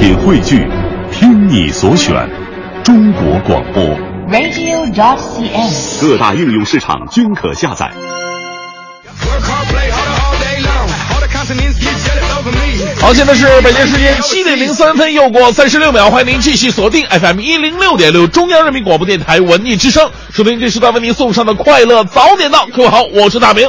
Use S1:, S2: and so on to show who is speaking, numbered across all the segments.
S1: 品汇聚，听你所选，中国广播。
S2: radio.cn。
S1: 各大应用市场均可下载。
S3: 好，现在是北京时间七点零三分，又过三十六秒，欢迎您继续锁定 FM 一零六点六中央人民广播电台文艺之声，收听这时段为您送上的快乐早点到。各位好，我是大明。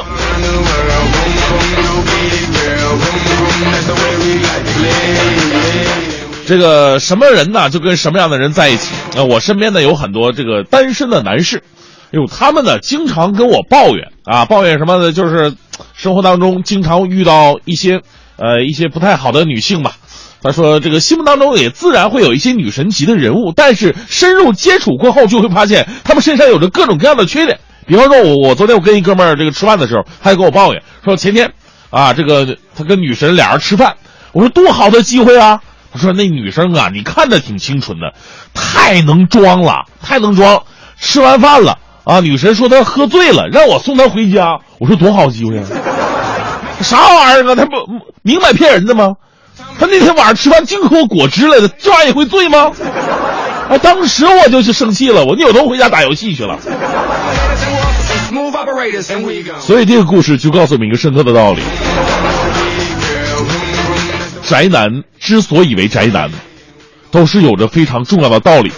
S3: 这个什么人呢，就跟什么样的人在一起。呃，我身边呢有很多这个单身的男士，哎呦，他们呢经常跟我抱怨啊，抱怨什么呢？就是生活当中经常遇到一些呃一些不太好的女性吧。他说，这个心目当中也自然会有一些女神级的人物，但是深入接触过后，就会发现他们身上有着各种各样的缺点。比方说，我我昨天我跟一哥们儿这个吃饭的时候，他还跟我抱怨说，前天啊，这个他跟女神俩人吃饭，我说多好的机会啊！他说那女生啊，你看着挺清纯的，太能装了，太能装。吃完饭了啊，女神说她喝醉了，让我送她回家。我说多好机会啊！啥玩意儿啊？他不明摆骗人的吗？他那天晚上吃饭净喝果汁来的，这玩意儿也会醉吗？啊！当时我就去生气了，我扭头回家打游戏去了。所以这个故事就告诉我们一个深刻的道理：宅男之所以为宅男，都是有着非常重要的道理的。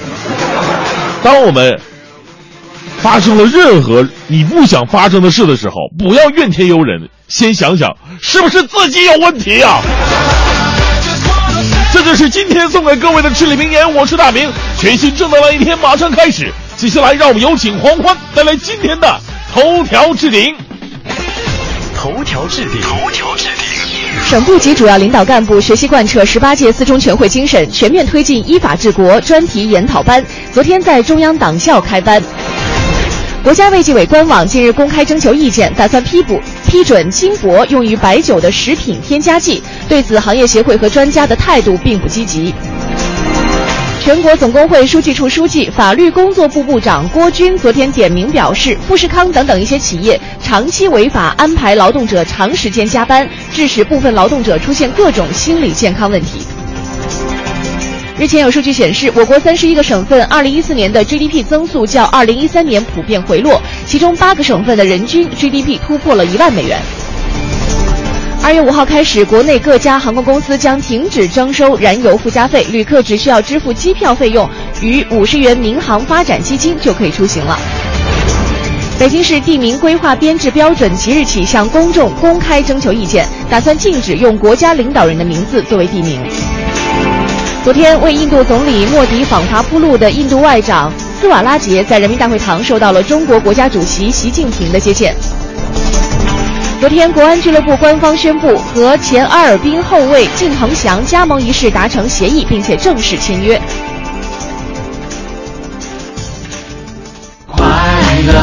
S3: 当我们发生了任何你不想发生的事的时候，不要怨天尤人，先想想是不是自己有问题啊、这就是今天送给各位的至理名言。我是大明，全新正能量一天马上开始。接下来，让我们有请黄欢带来今天的头条置顶。
S1: 头条置顶，头条置顶。
S2: 省部级主要领导干部学习贯彻十八届四中全会精神，全面推进依法治国专题研讨班昨天在中央党校开班。国家卫计委官网近日公开征求意见，打算批捕批准金箔用于白酒的食品添加剂。对此，行业协会和专家的态度并不积极。全国总工会书记处书记、法律工作部部长郭军昨天点名表示，富士康等等一些企业长期违法安排劳动者长时间加班，致使部分劳动者出现各种心理健康问题。日前有数据显示，我国三十一个省份2014年的 GDP 增速较2013年普遍回落，其中八个省份的人均 GDP 突破了一万美元。二月五号开始，国内各家航空公司将停止征收燃油附加费，旅客只需要支付机票费用与五十元民航发展基金就可以出行了。北京市地名规划编制标准即日起向公众公开征求意见，打算禁止用国家领导人的名字作为地名。昨天，为印度总理莫迪访华铺路的印度外长斯瓦拉杰在人民大会堂受到了中国国家主席习近平的接见。昨天，国安俱乐部官方宣布和前阿尔滨后卫靳鹏翔加盟仪式达成协议，并且正式签约。
S4: 快乐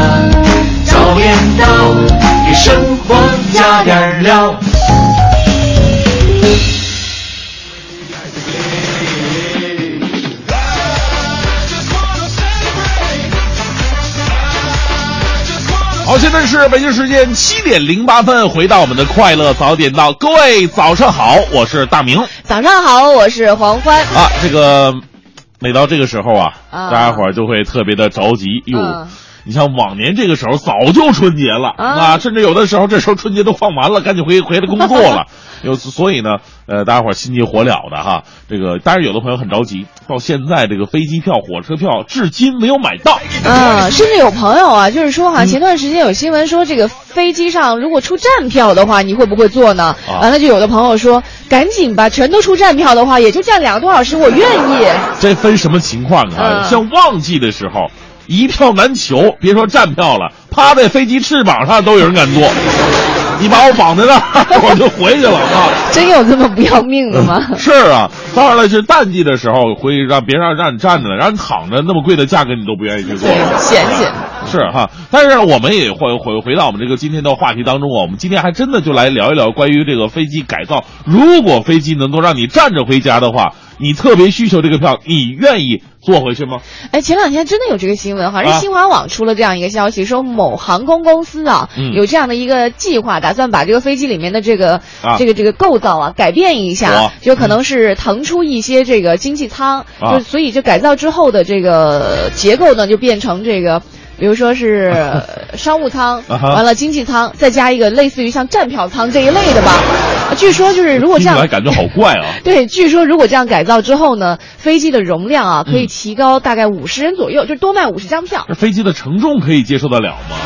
S4: 早点到，给生活加点料。
S3: 好，现在是北京时间七点零八分，回到我们的快乐早点到，各位早上好，我是大明
S2: 早上好，我是黄欢。
S3: 啊。这个每到这个时候啊，
S2: 啊
S3: 大家伙儿就会特别的着急哟。
S2: 嗯
S3: 你像往年这个时候早就春节了
S2: 啊
S3: 甚至有的时候这时候春节都放完了，赶紧回回来工作了。有所以呢，呃，大家伙儿心急火燎的哈。这个当然有的朋友很着急，到现在这个飞机票、火车票至今没有买到。
S2: 啊，甚至有朋友啊，就是说哈、前段时间有新闻说，这个飞机上如果出站票的话，你会不会坐呢？
S3: 啊
S2: 完了就有的朋友说，赶紧吧，全都出站票的话，也就站两个多小时，我愿意。
S3: 这分什么情况啊？
S2: 嗯
S3: 像旺季的时候，一票难求，别说站票了，趴在飞机翅膀上都有人敢坐。你把我绑在那儿，我就回去了啊！
S2: 真有这么不要命的吗？
S3: 是啊，当然了，是淡季的时候会让别让让你站着了，让你躺着，那么贵的价格你都不愿意去做。
S2: 对，闲闲。
S3: 是哈，但是我们也回回回到我们这个今天的话题当中啊，我们今天还真的就来聊一聊关于这个飞机改造。如果飞机能够让你站着回家的话，你特别需求这个票，你愿意坐回去吗？
S2: 哎，前两天真的有这个新闻，好像新华网出了这样一个消息，说某航空公司啊、
S3: 嗯
S2: 有这样的一个计划，打算把这个飞机里面的这个、
S3: 啊
S2: 这个这个构造啊改变一
S3: 哇
S2: 下，就可能是腾出一些这个经济舱，
S3: 啊
S2: 就所以就改造之后的这个结构呢，就变成这个。比如说是 呃商务舱，完了经济舱，再加一个类似于像站票舱这一类的吧。据说就是如果这样
S3: 来感觉好怪啊。
S2: 对，据说如果这样改造之后呢，飞机的容量啊可以
S3: 嗯
S2: 提高大概五十人左右，就多卖五十张票。
S3: 这飞机的承重可以接受得了吗？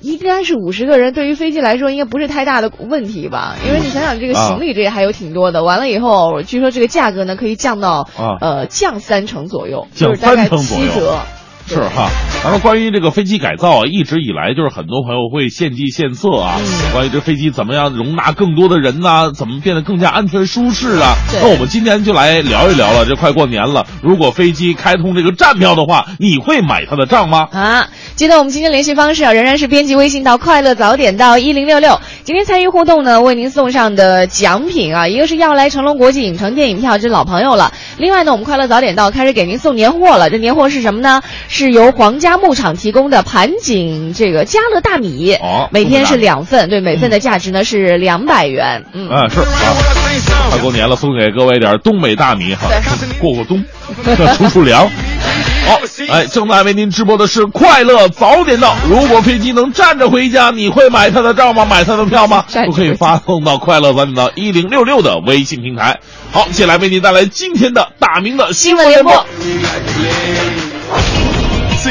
S2: 应该是五十个人，对于飞机来说应该不是太大的问题吧？因为你想想，这个
S3: 啊
S2: 行李这也还有挺多的。完了以后，据说这个价格呢可以降到、
S3: 啊
S2: 呃降三成左右，就是大概七折。
S3: 是哈，然后关于这个飞机改造啊，一直以来就是很多朋友会献计献策啊，
S2: 嗯
S3: 关于这飞机怎么样容纳更多的人呐、怎么变得更加安全舒适啊？那我们今天就来聊一聊了，这快过年了，如果飞机开通这个站票的话，你会买它的账吗？
S2: 啊，记得我们今天联系方式啊，仍然是编辑微信到快乐早点到一零六六。今天参与互动呢，为您送上的奖品啊，一个是要来成龙国际影城电影票，这是老朋友了。另外呢，我们快乐早点到开始给您送年货了。这年货是什么呢？是由皇家牧场提供的盘锦这个家乐大米，
S3: 哦
S2: 每天是两份，对，每份的价值呢是两百元。嗯，
S3: 啊，是啊，快过年了，送给各位点东北大米哈，过过冬，除除凉。好，哎，正在为您直播的是快乐早点到。如果飞机能站着回家，你会买它的账吗？买它的票吗？都可以发送到快乐早点到一零六六的微信平台。好，接下来为您带来今天的大明的
S2: 新闻联播。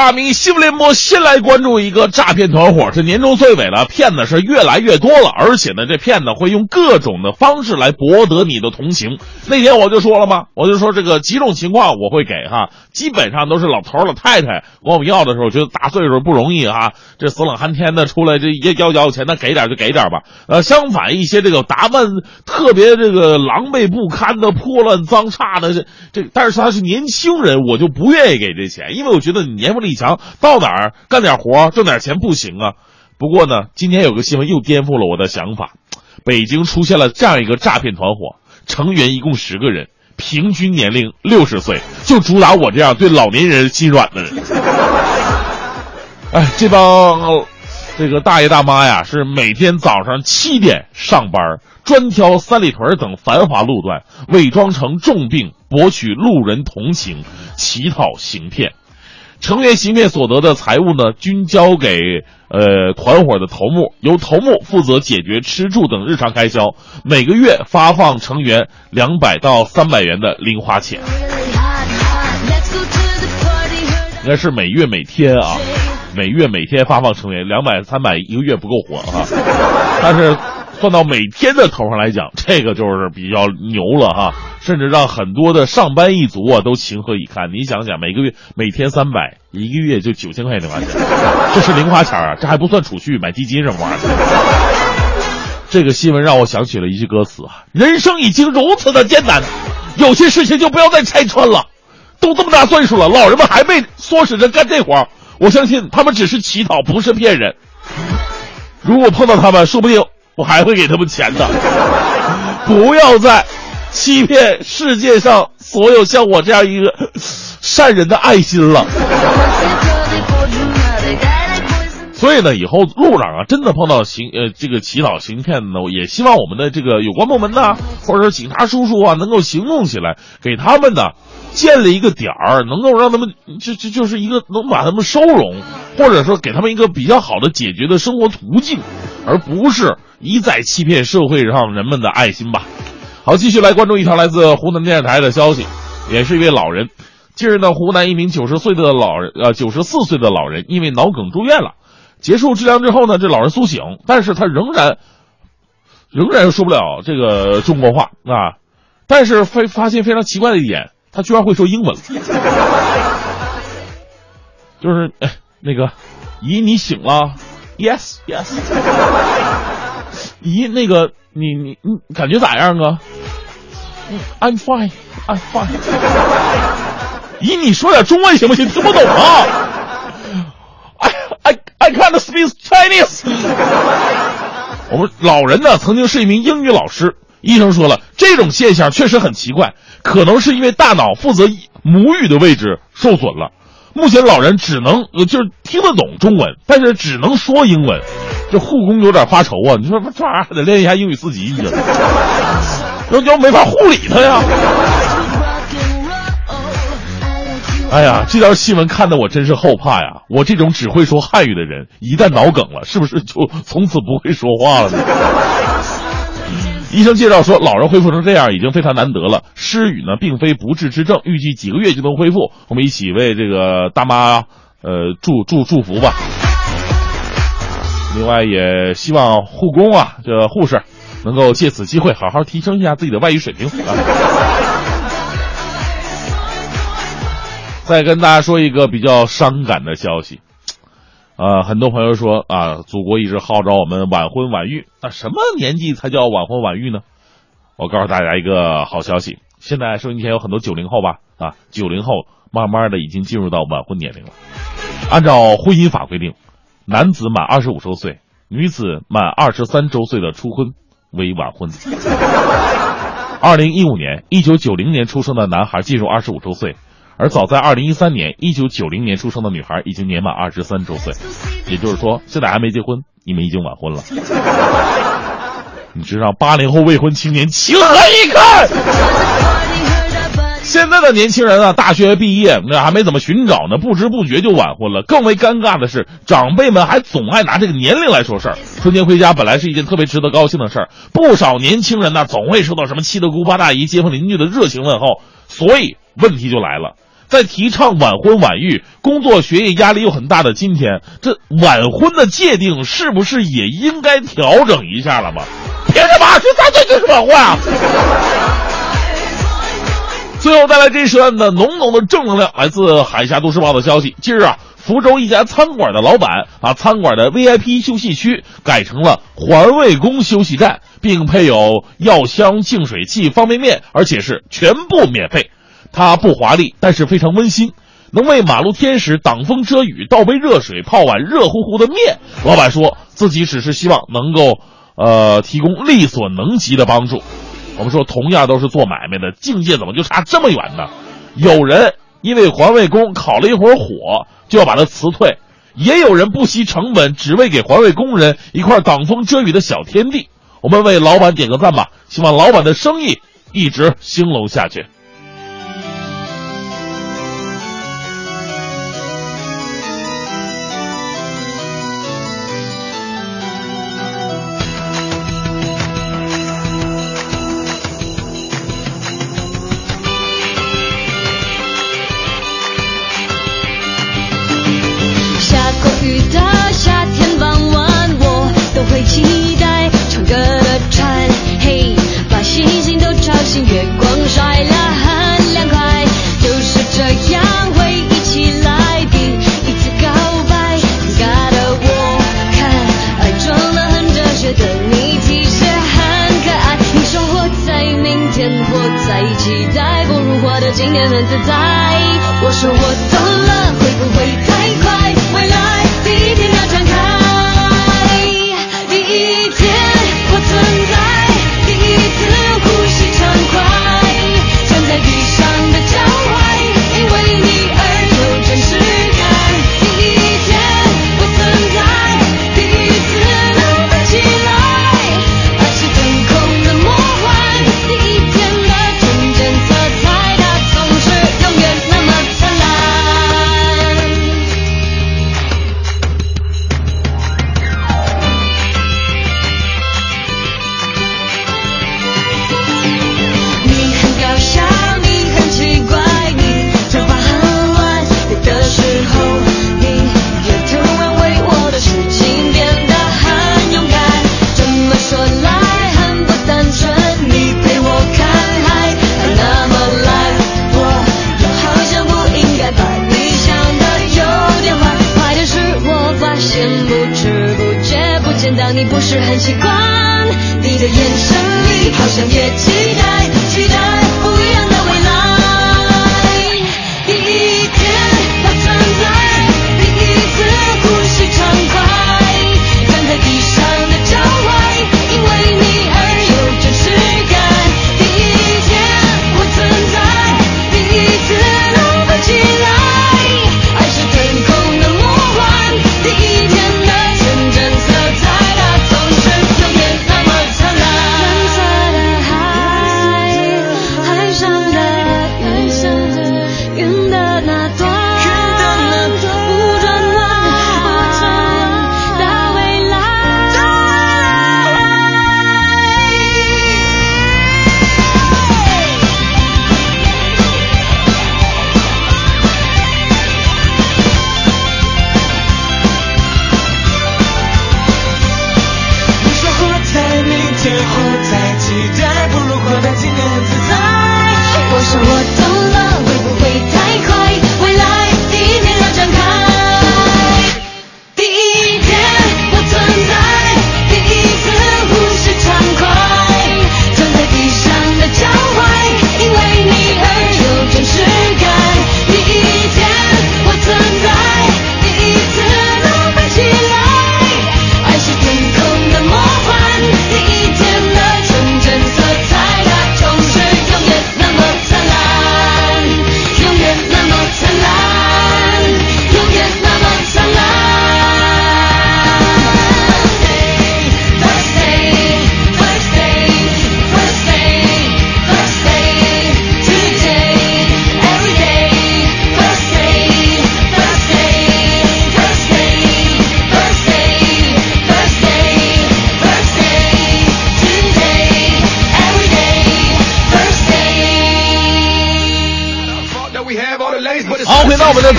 S3: 大明新闻联播先来关注一个诈骗团伙。这年终岁尾了，骗子是越来越多了，而且呢，这骗子会用各种的方式来博得你的同情。那天我就说了嘛，我就说这个几种情况我会给哈，基本上都是老头儿老太太管我们要的时候，觉得大岁数不容易哈，这死冷寒天的出来这也要要钱，那给点就给点吧。呃，相反一些这个打扮特别这个狼狈不堪的、破烂脏差的这这，但是他是年轻人，我就不愿意给这钱，因为我觉得你年富力李强，到哪儿干点活挣点钱不行啊。不过呢，今天有个新闻又颠覆了我的想法，北京出现了这样一个诈骗团伙，成员一共十个人，平均年龄六十岁，就主打我这样对老年人心软的人。哎，这帮这个大爷大妈呀，是每天早上七点上班，专挑三里屯等繁华路段，伪装成重病，博取路人同情，乞讨行骗。成员行骗所得的财物呢，均交给呃团伙的头目，由头目负责解决吃住等日常开销，每个月发放成员两百到三百元的零花钱，应该是每月每天啊，每月每天发放成员两百三百，一个月不够活啊、但是算到每天的头上来讲，这个就是比较牛了哈、甚至让很多的上班一族啊都情何以堪。你想想，每个月每天三百，一个月就九千块钱零花钱，这是零花钱啊，这还不算储蓄、买基金什么玩意儿。这个新闻让我想起了一句歌词啊：人生已经如此的艰难，有些事情就不要再拆穿了。都这么大岁数了，老人们还被唆使着干这活儿我相信他们只是乞讨，不是骗人。如果碰到他们，说不定我还会给他们钱的。不要再欺骗世界上所有像我这样一个 善人的爱心了。所以呢，以后路上啊，真的碰到行呃这个乞讨行骗的呢，也希望我们的这个有关部门呐，或者说警察叔叔啊，能够行动起来，给他们呢建立一个点儿，能够让他们就就就是一个能把他们收容，或者说给他们一个比较好的解决的生活途径，而不是一再欺骗社会上人们的爱心吧。好，继续来关注一条来自湖南电视台的消息，也是一位老人。近日呢，湖南一名九十岁的老人，呃，九十四岁的老人因为脑梗住院了。结束治疗之后呢，这老人苏醒，但是他仍然仍然说不了这个中国话啊，但是非发现非常奇怪的一点，他居然会说英文了，就是哎那个，姨你醒了？Yes yes。咦那个你你你感觉咋样啊？，I'm fine I'm fine。咦你说点中文行不行？听不懂啊。I I I can't speak Chinese。我们老人呢，曾经是一名英语老师。医生说了，这种现象确实很奇怪，可能是因为大脑负责母语的位置受损了。目前老人只能就是听得懂中文，但是只能说英文。这护工有点发愁啊！你说这玩意儿还得练一下英语四级，你这，那就没法护理他呀。哎呀，这条新闻看得我真是后怕呀！我这种只会说汉语的人，一旦脑梗了，是不是就从此不会说话了呢？医生介绍说，老人恢复成这样已经非常难得了。失语呢，并非不治之症，预计几个月就能恢复。我们一起为这个大妈，呃，祝祝祝福吧。另外，也希望护工啊，这护士能够借此机会好好提升一下自己的外语水平啊。再跟大家说一个比较伤感的消息，呃，很多朋友说啊，祖国一直号召我们晚婚晚育，那什么年纪才叫晚婚晚育呢？我告诉大家一个好消息，现在收音机前有很多九零后吧，啊，九零后慢慢的已经进入到晚婚年龄了。按照婚姻法规定，男子满二十五周岁，女子满二十三周岁的初婚为晚婚。二零一五年，一九九零年出生的男孩进入二十五周岁。而早在二零一三年，一九九零年出生的女孩已经年满二十三周岁，也就是说，现在还没结婚，你们已经晚婚了。你知道八零后未婚青年情何以堪？现在的年轻人啊，大学毕业那还没怎么寻找呢，不知不觉就晚婚了。更为尴尬的是，长辈们还总爱拿这个年龄来说事儿。春节回家本来是一件特别值得高兴的事儿，不少年轻人呢总会收到什么七大姑八大姨、街坊邻居的热情问候，所以问题就来了。在提倡晚婚晚育、工作学业压力又很大的今天，这晚婚的界定是不是也应该调整一下了吗？凭什么二十三岁就是晚婚啊？最后带来这一时段的浓浓的正能量，来自《海峡都市报》的消息。近日啊，福州一家餐馆的老板把餐馆的 VIP 休息区改成了环卫工休息站，并配有药箱、净水器、方便面，而且是全部免费。它不华丽，但是非常温馨，能为马路天使挡风遮雨，倒杯热水，泡碗热乎乎的面。老板说自己只是希望能够，呃，提供力所能及的帮助。我们说，同样都是做买卖的，境界怎么就差这么远呢？有人因为环卫工烤了一会儿火，就要把他辞退；也有人不惜成本，只为给环卫工人一块挡风遮雨的小天地。我们为老板点个赞吧，希望老板的生意一直兴隆下去。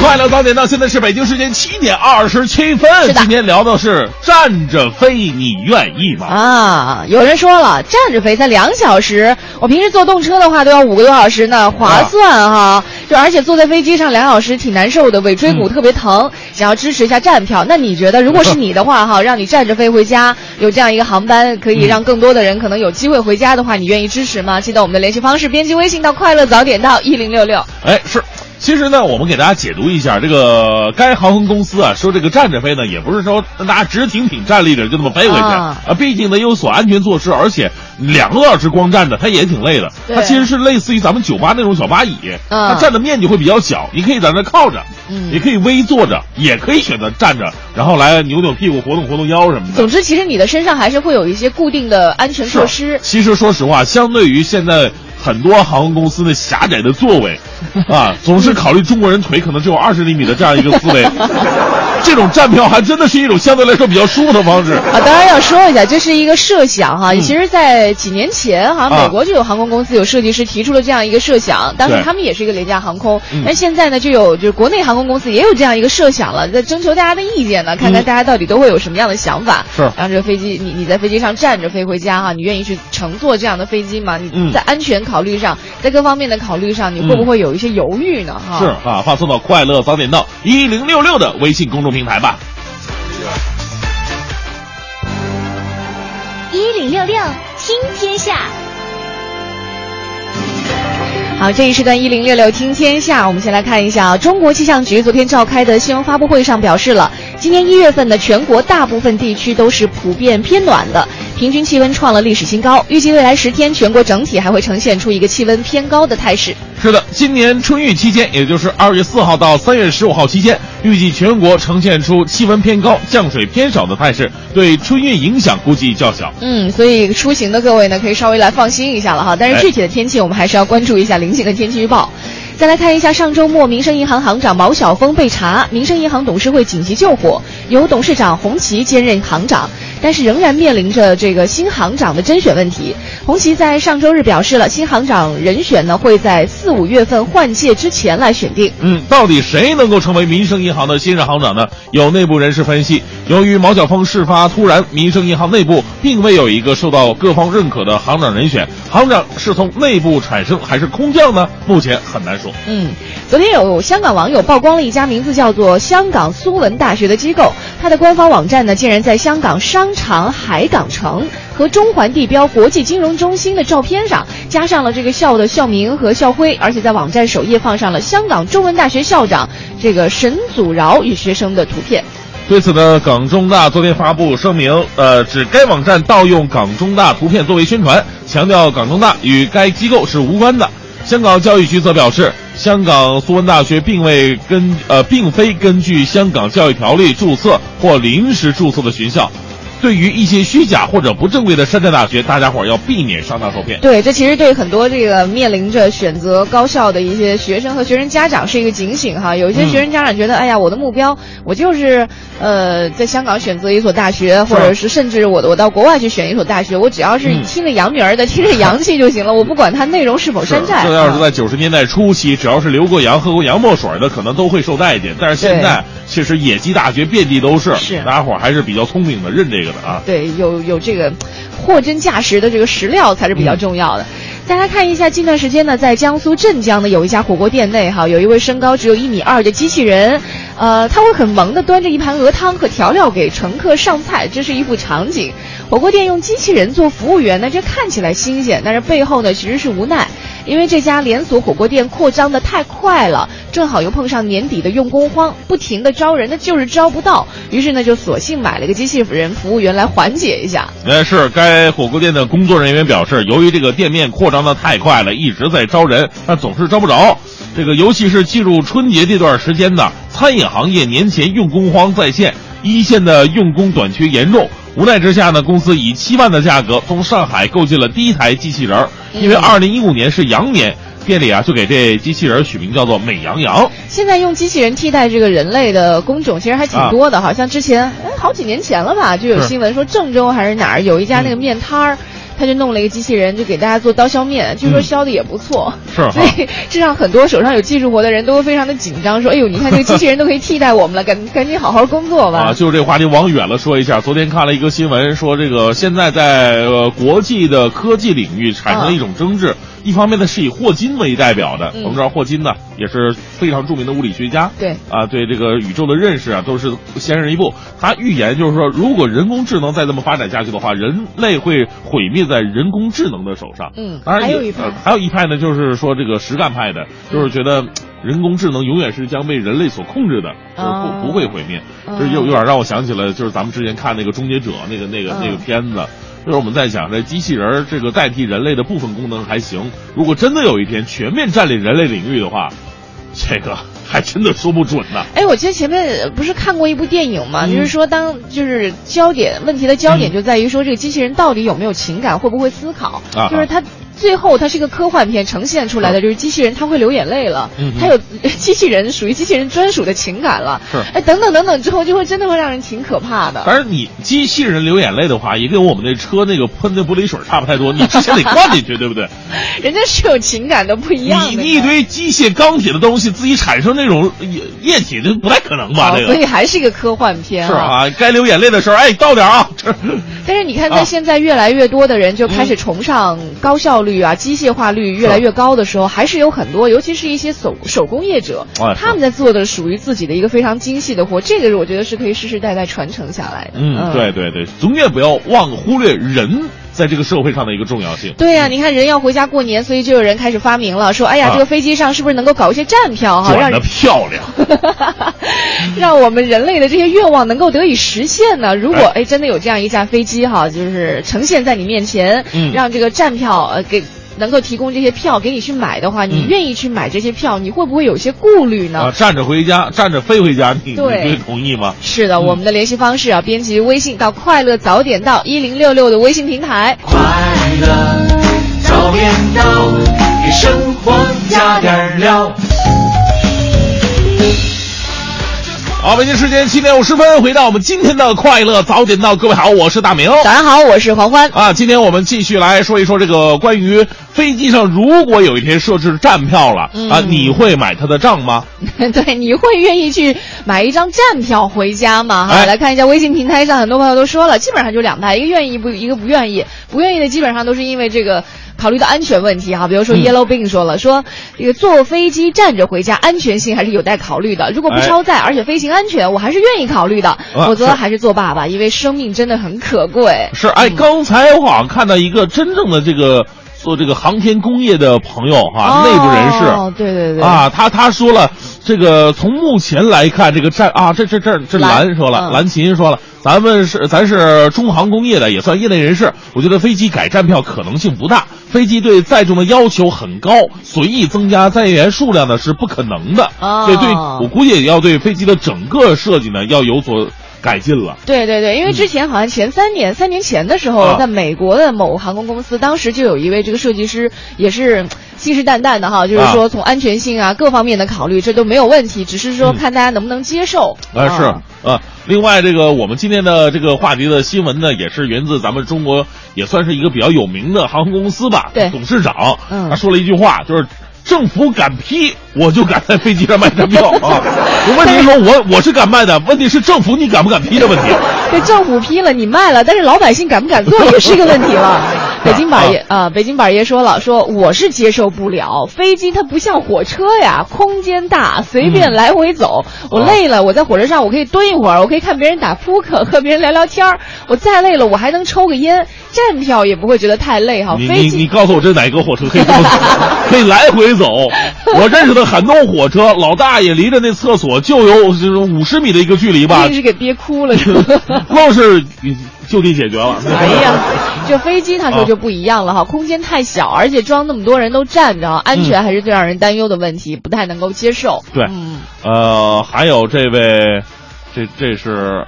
S5: 快
S3: 乐早点到，现在是北京时间七点二十七分。今天聊的是站着飞，你愿意吗？
S2: 啊，有人说了，站着飞才两小时，我平时坐动车的话都要五个多小时呢，划算哈。就而且坐在飞机上两小时挺难受的，尾椎骨
S3: 嗯
S2: 特别疼，想要支持一下站票。那你觉得，如果是你的话哈，让你站着飞回家，有这样一个航班可以让更多的人可能有机会回家的话，你愿意支持吗？记得我们的联系方式，编辑微信到快乐早点到一零六六。
S3: 哎，是。其实呢，我们给大家解读一下这个该航空公司啊，说这个站着飞呢，也不是说让大家直挺挺站立着就那么飞回去
S2: 啊
S3: 啊，毕竟呢有所安全措施，而且两个多小时光站着，它也挺累的。它其实是类似于咱们酒吧那种小吧椅，
S2: 嗯
S3: 它站的面积会比较小，你可以在那靠着，
S2: 嗯
S3: 也可以微坐着，也可以选择站着，然后来扭扭屁股、活动活动腰什么的。
S2: 总之，其实你的身上还是会有一些固定的安全措施。
S3: 其实说实话，相对于现在很多航空公司的狭窄的座位，啊，总是考虑中国人腿可能只有二十厘米的这样一个思维，这种站票还真的是一种相对来说比较舒服的方式。
S2: 啊，当然要说一下，这是一个设想哈。其实，在几年前，好像美国就有航空公司有设计师提出了这样一个设想，当时他们也是一个廉价航空
S3: 嗯，
S2: 但现在呢，就有就是国内航空公司也有这样一个设想了，在征求大家的意见呢，看看
S3: 嗯
S2: 大家到底都会有什么样的想法。
S3: 是
S2: 然后这个飞机，你你在飞机上站着飞回家哈，你愿意去乘坐这样的飞机吗？你
S3: 嗯
S2: 在安全考虑上，在各方面的考虑上，你会不会有一些犹豫呢？哈，
S3: 是啊，发送到快乐早点到一零六六的微信公众平台吧。
S6: 一零六六听天下，
S2: 好，这一时段一零六六听天下，我们先来看一下啊，中国气象局昨天召开的新闻发布会上表示了，今年一月份的，全国大部分地区都是普遍偏暖的，平均气温创了历史新高。预计未来十天，全国整体还会呈现出一个气温偏高的态势。
S3: 是的，今年春运期间，也就是二月四号到三月十五号期间，预计全国呈现出气温偏高、降水偏少的态势，对春运影响估计较小。
S2: 嗯，所以出行的各位呢，可以稍微来放心一下了哈。但是
S3: 哎
S2: 具体的天气，我们还是要关注一下临近的天气预报。再来看一下，上周末民生银行行长毛晓峰被查，民生银行董事会紧急救火，由董事长洪奇兼任行长，但是仍然面临着这个新行长的甄选问题。红旗在上周日表示了，新行长人选呢会在四五月份换届之前来选定。
S3: 嗯，到底谁能够成为民生银行的新任行长呢？有内部人士分析，由于毛晓峰事发突然，民生银行内部并未有一个受到各方认可的行长人选，行长是从内部产生还是空降呢？目前很难说。
S2: 嗯，昨天有香港网友曝光了一家名字叫做香港苏文大学的机构，它的官方网站呢竟然在香港商场海港城和中环地标国际金融中心的照片上加上了这个校的校名和校徽，而且在网站首页放上了香港中文大学校长这个沈祖尧与学生的图片。
S3: 对此呢，港中大昨天发布声明，呃，指该网站盗用港中大图片作为宣传，强调港中大与该机构是无关的。香港教育局则表示，香港苏文大学并未根呃，并非根据香港教育条例注册或临时注册的学校。对于一些虚假或者不正规的山寨大学，大家伙儿要避免上当受骗。
S2: 对，这其实对很多这个面临着选择高校的一些学生和学生家长是一个警醒哈。有一些学生家长觉得，哎呀，我的目标我就是呃在香港选择一所大学，或者是甚至我我到国外去选一所大学，我只要是
S3: 嗯
S2: 听着洋名儿的，听着洋气就行了，我不管它内容是否山寨。
S3: 这要是
S2: 啊
S3: 在九十年代初期，只要是留过洋、喝过洋墨水的，可能都会受待见。但是现在，其实野鸡大学遍地都是，
S2: 是
S3: 大家伙儿还是比较聪明的，认这个啊。
S2: 对，有有这个货真价实的这个实料才是比较重要的。大家看一下，近段时间呢，在江苏镇江的有一家火锅店内，哈，有一位身高只有一米二的机器人，呃，他会很萌的端着一盘鹅汤和调料给乘客上菜，这是一幅场景。火锅店用机器人做服务员呢，这看起来新鲜，但是背后呢其实是无奈，因为这家连锁火锅店扩张的太快了，正好又碰上年底的用工荒，不停的招人，那就是招不到，于是呢就索性买了个机器人服务员来缓解一下。
S3: 呃，是该火锅店的工作人员表示，由于这个店面扩张的太快了，一直在招人，但总是招不着。这个尤其是进入春节这段时间呢，餐饮行业年前用工荒再现，一线的用工短缺严重。无奈之下呢，公司以七万的价格从上海购进了第一台机器人儿，因为二零一五年是羊年，店里啊就给这机器人儿取名叫做美羊羊。
S2: 现在用机器人替代这个人类的工种，其实还挺多的。好像之前哎好几年前了吧，就有新闻说郑州还是哪儿有一家那个面摊儿。他就弄了一个机器人，就给大家做刀削面，据说削的也不错。
S3: 是哈
S2: 所以这让很多手上有技术活的人都会非常的紧张，说：“哎呦，你看这个机器人都可以替代我们了，赶赶紧好好工作吧。
S3: 啊，就是这个话题往远了说一下。昨天看了一个新闻，说这个现在在呃国际的科技领域产生了一种争执。一方面呢是以霍金为代表的，
S2: 嗯
S3: 我们知道霍金呢也是非常著名的物理学家，
S2: 对
S3: 啊，对这个宇宙的认识啊都是先人一步。他预言就是说，如果人工智能再这么发展下去的话，人类会毁灭在人工智能的手上。
S2: 嗯
S3: 当然也
S2: 还有一派
S3: 呃还有一派呢，就是说这个实干派的，就是觉得人工智能永远是将被人类所控制的，就是不、
S2: 哦
S3: 不会毁灭。
S2: 哦
S3: 就是有有点让我想起了，就是咱们之前看那个《终结者》那个那个、那个
S2: 嗯
S3: 片子。就是我们在想，这机器人儿这个代替人类的部分功能还行，如果真的有一天全面占领人类领域的话，这个还真的说不准呢。
S2: 哎，我记得前面呃不是看过一部电影吗？
S3: 嗯
S2: 就是说，当就是焦点问题的焦点就在于说，这个机器人到底有没有情感，会不会思考？
S3: 啊
S2: 就是它最后它是一个科幻片呈现出来的，就是机器人它会流眼泪了，
S3: 嗯
S2: 它有 机器人属于机器人专属的情感了。
S3: 是
S2: 哎，等等等等之后，就会真的会让人挺可怕的。
S3: 当然，你机器人流眼泪的话，也跟我们那车那个喷的玻璃水差不太多，你 之前得灌进去，对不对？
S2: 人家是有情感的，不一样的。
S3: 你你一堆机械钢铁的东西自己产生那种液液体，这不太可能吧？这个
S2: 哦所以还是一个科幻片
S3: 是啊，该流眼泪的时候，哎，倒点啊！这
S2: 但是你看，
S3: 啊
S2: 在现在越来越多的人就开始崇尚高效率啊、机械化率越来越高的时候，还是有很多，尤其是一些手手工业者他们在做的属于自己的一个非常精细的活，这个我觉得是可以世世代代传承下来的。
S3: 嗯，对。对对，永远不要忘忽略人在这个社会上的一个重要性。
S2: 对呀、你看人要回家过年，所以就有人开始发明了，说，哎呀，
S3: 啊。
S2: 这个飞机上是不是能够搞一些站票哈，让
S3: 转的漂亮，
S2: 让我们人类的这些愿望能够得以实现呢？如果
S3: 哎
S2: 哎真的有这样一架飞机哈，就是呈现在你面前，
S3: 嗯。
S2: 让这个站票呃给能够提供这些票给你去买的话，你
S3: 嗯
S2: 愿意去买这些票，你会不会有一些顾虑呢？
S3: 啊，站着回家，站着飞回家，你会同意吗？
S2: 是的，我们的联系方式啊，编辑微信到“快乐早点到”一零六六的微信平台。
S4: 快乐早点到，给生活加点料。
S3: 好，北京时间七点五十分，回到我们今天的快乐早点到，各位好，我是大明。
S2: 早上好，我是黄欢。
S3: 啊，今天我们继续来说一说这个关于飞机上如果有一天设置站票了、
S2: 嗯
S3: 啊，你会买他的账吗？
S2: 对，你会愿意去买一张站票回家吗？哈，
S3: 哎
S2: 来看一下微信平台上，很多朋友都说了，基本上就两派，一个愿意，不一个不愿意。不愿意的基本上都是因为这个考虑到安全问题哈，比如说
S3: 嗯
S2: Yellow being 说了，说这个坐飞机站着回家，安全性还是有待考虑的。如果不
S3: 哎
S2: 超载，而且飞行安全，我还是愿意考虑的。
S3: 啊
S2: 否则
S3: 是
S2: 还是做爸爸，因为生命真的很可贵。
S3: 是，哎，刚才我好像看到一个真正的这个做这个航天工业的朋友哈、内部人士。
S2: 哦，对对对，
S3: 啊，他他说了，这个从目前来看，这个战啊，这这这这
S2: 蓝
S3: 蓝说了，
S2: 嗯
S3: 蓝琴说了，咱们是咱是中航工业的，也算业内人士。我觉得飞机改站票可能性不大，飞机对载重的要求很高，随意增加载员数量呢是不可能的。
S2: 所
S3: 以对，我估计也要对飞机的整个设计呢要有所改进了。
S2: 对对对，因为之前好像前三年、三年前的时候，
S3: 啊
S2: 在美国的某航空公司，当时就有一位这个设计师，也是信誓旦旦的哈，就是说从安全性啊各方面的考虑，这都没有问题，只是说
S3: 嗯
S2: 看大家能不能接受。
S3: 啊，是啊。另外，这个我们今天的这个话题的新闻呢，也是源自咱们中国，也算是一个比较有名的航空公司吧。
S2: 对
S3: 董事长，
S2: 嗯
S3: 他说了一句话，就是政府敢批，我就敢在飞机上卖张票啊。我问题是说我我是敢卖的，问题是政府你敢不敢批的问题。
S2: 这政府批了你卖了，但是老百姓敢不敢坐也是一个问题了。北京板爷啊，北京板爷说了，说我是接受不了，飞机它不像火车呀，空间大，随便来回走。我累了，我在火车上我可以蹲一会儿，我可以看别人打扑克，和别人聊聊天儿。我再累了，我还能抽个烟，站票也不会觉得太累哈。飞机
S3: 你你告诉我这哪个火车可以这么走，可以来回走？我认识的很多火车，老大爷离着那厕所就有这种五十米的一个距离吧
S2: 一定，是给憋哭了。
S3: 光是就地解决了。
S2: 哎呀，这飞机他说就不一样了哈，空间太小，而且装那么多人都站着，安全还是最让人担忧的问题，不太能够接受。
S3: 对
S2: 嗯，
S3: 呃，还有这位，这这是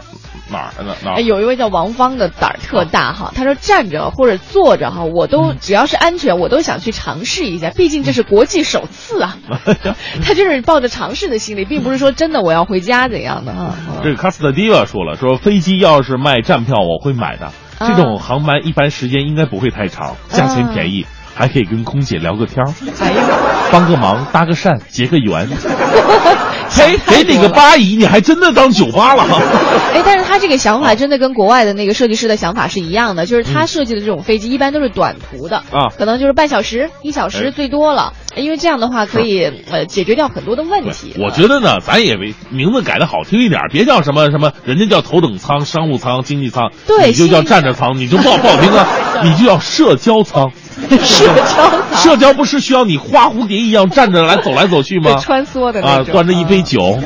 S3: 哪儿的哪儿？
S2: 哎，有一位叫王芳的胆儿特大哈，他说站着或者坐着哈，我都只要是安全，我都想去尝试一下，毕竟这是国际首次啊。他就是抱着尝试的心理，并不是说真的我要回家怎样的啊。
S3: 这个卡斯特迪瓦说了，说飞机要是卖站票，我会买的。
S2: 啊
S3: 这种航班一般时间应该不会太长，价钱便宜，还可以跟空姐聊个天儿，
S2: 哎呀，
S3: 帮个忙，搭个讪，结个缘。嘿，给你个八姨，你还真的当酒吧了哈。
S2: 哎，但是他这个想法真的跟国外的那个设计师的想法是一样的，就是他设计的这种飞机一般都是短途的
S3: 啊
S2: 可能就是半小时、一小时
S3: 哎
S2: 最多了，因为这样的话可以呃解决掉很多的问题。
S3: 我觉得呢，咱也为名字改的好听一点，别叫什么什么，人家叫头等舱、商务舱、经济舱，
S2: 对
S3: 你就叫站着舱，你就不好不好听啊，你就叫社交舱。
S2: 社交舱
S3: 社交不是需要你花蝴蝶一样站着来走来走去吗？
S2: 穿梭的
S3: 啊，端着一杯
S2: 嗯
S3: 酒，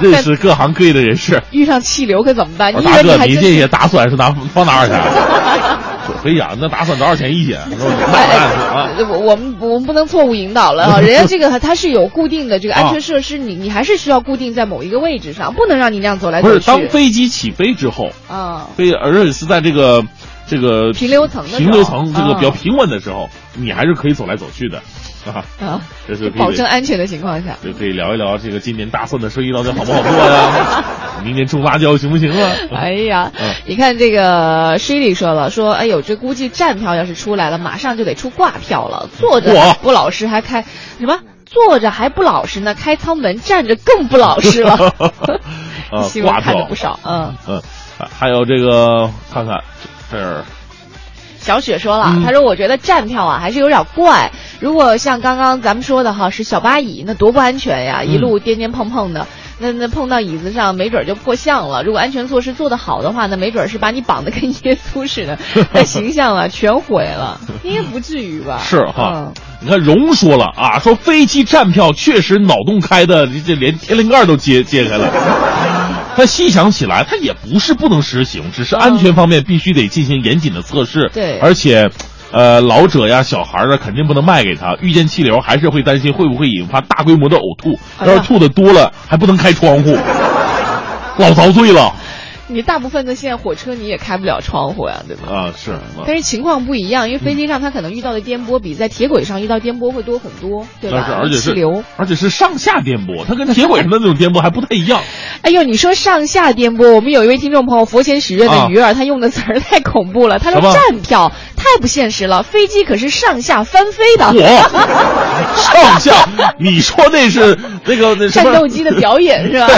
S3: 认识各行各业的人士。
S2: 遇上气流可怎么办？你以
S3: 大哥，
S2: 你
S3: 这些打算是拿放哪儿去啊？可以啊，那打算多少钱一斤？那
S2: 哎
S3: 那啊，
S2: 哎，我我们我们不能错误引导了啊！人家这个它是有固定的这个安
S3: 啊
S2: 全设施，你你还是需要固定在某一个位置上，不能让你那样走来
S3: 不是，
S2: 走去。
S3: 当飞机起飞之后，
S2: 啊，
S3: 飞，而且是在这个这个
S2: 平流层的
S3: 平流层这个比较
S2: 啊
S3: 平稳的时候，你还是可以走来走去的，啊，
S2: 啊，
S3: 这是
S2: 保证安全的情况下。
S3: 就可以聊一聊这个今年大蒜的生意到底好不好做呀？明年种辣椒行不行啊？
S2: 哎呀
S3: 嗯，
S2: 你看这个 Shelly 说了，说哎呦，这估计站票要是出来了，马上就得出挂票了。坐着不老实，还开什么？坐着还不老实呢，开舱门站着更不老实了。
S3: 呃
S2: 新闻
S3: 挂票
S2: 看了不少，嗯。
S3: 嗯，啊还有这个看看这这儿
S2: 小雪说了，
S3: 嗯
S2: 她说我觉得站票啊还是有点怪。如果像刚刚咱们说的哈，是小巴椅，那多不安全呀，一路颠颠碰碰的。那那碰到椅子上，没准就破相了。如果安全措施做得好的话，那没准是把你绑得跟耶稣似的，那形象啊全毁了。应该不至于吧？
S3: 是哈
S2: 嗯，
S3: 你看荣说了啊，说飞机站票确实脑洞开的，这这连天灵盖都揭揭开了。但细想起来，它也不是不能实行，只是安全方面必须得进行严谨的测试。
S2: 对
S3: 而且。呃，老者呀、小孩儿啊，肯定不能卖给他。遇见气流，还是会担心会不会引发大规模的呕吐。要是吐的多了，还不能开窗户，老遭罪了
S2: 你大部分的现在火车你也开不了窗户呀，对吧？
S3: 啊！是，
S2: 但是情况不一样，因为飞机上它可能遇到的颠簸比在铁轨上遇到颠簸会多很多，对吧？
S3: 但是而且是
S2: 气流。
S3: 而且是上下颠簸，它跟铁轨上的那种颠簸还不太一样。
S2: 哎呦，你说上下颠簸，我们有一位听众朋友佛前许愿
S3: 啊
S2: 的鱼儿，他用的词儿太恐怖了。他说站票太不现实了，飞机可是上下翻飞的。
S3: 我上下，你说那是那个那
S2: 战斗机的表演是吧？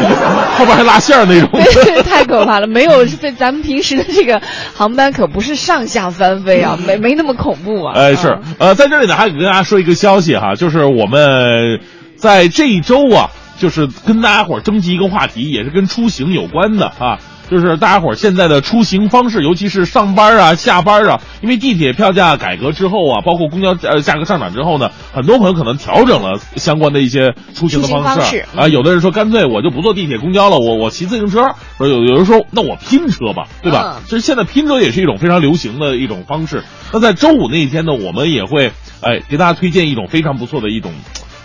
S3: 后边还拉线儿那种。
S2: 对，太可怕了！没有，这咱们平时的这个航班可不是上下翻飞啊，没没那么恐怖啊。
S3: 哎，是
S2: 啊，
S3: 呃，在这里呢，还跟大家说一个消息哈，就是我们在这一周啊，就是跟大家伙儿征集一个话题，也是跟出行有关的啊。就是大家伙儿现在的出行方式，尤其是上班啊、下班啊，因为地铁票价改革之后啊，包括公交呃价格上涨之后呢，很多朋友可能调整了相关的一些出行的方式啊。有的人说干脆我就不坐地铁、公交了，我我骑自行车。说有有人说那我拼车吧，对吧？
S2: 嗯
S3: 其实现在拼车也是一种非常流行的一种方式。那在周五那一天呢，我们也会哎给大家推荐一种非常不错的一种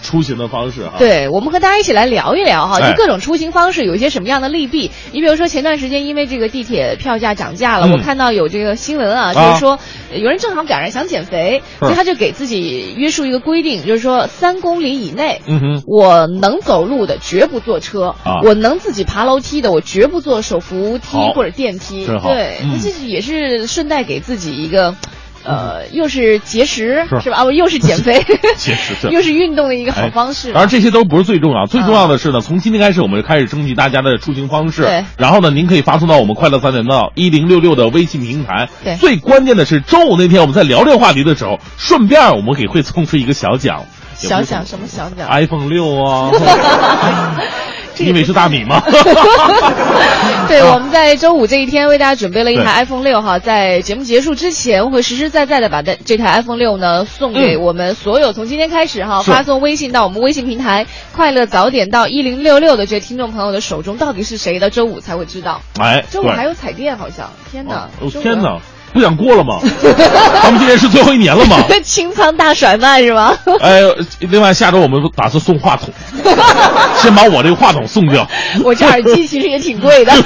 S3: 出行的方式哈。，
S2: 对，我们和大家一起来聊一聊哈，
S3: 哎
S2: 就各种出行方式有一些什么样的利弊。你比如说前段时间因为这个地铁票价涨价了，
S3: 嗯
S2: 我看到有这个新闻啊，
S3: 啊
S2: 就是说呃有人正好赶上想减肥，所以他就给自己约束一个规定，就是说三公里以内。
S3: 嗯哼，
S2: 我能走路的绝不坐车，
S3: 啊
S2: 我能自己爬楼梯的我绝不坐手扶梯或者电梯。对，
S3: 嗯
S2: 那这是也是顺带给自己一个，呃，又是节食
S3: 是
S2: 是吧？哦，又是减肥，
S3: 节食对
S2: 又是运动的一个好
S3: 哎
S2: 方式。
S3: 当然这些都不是最重要，最重要的是呢，从今天开始我们就开始征集大家的出行方式。
S2: 对
S3: 然后呢，您可以发送到我们快乐三点到一零六六的微信平台。
S2: 对
S3: 最关键的是周五那天我们在聊这个话题的时候，顺便我们给会送出一个小奖。
S2: 小奖什么小奖
S3: ？iPhone 六啊，因为是大米吗。
S2: 对，
S3: 啊。
S2: 我们在周五这一天为大家准备了一台 iPhone 六哈，在节目结束之前会实实在在的把这这台 iPhone 六呢送给
S3: 嗯。
S2: 我们所有从今天开始哈发送微信到我们微信平台“快乐早点到一零六六”的这些听众朋友的手中到底是谁的，周五才会知道。
S3: 哎，
S2: 周五还有彩电，好像。天哪！
S3: 哦天哪，不想过了吗？咱们今年是最后一年了吗？
S2: 清仓大甩卖是吗？
S3: 哎，另外下周我们打算送话筒，先把我这个话筒送掉。
S2: 我这耳机其实也挺贵的。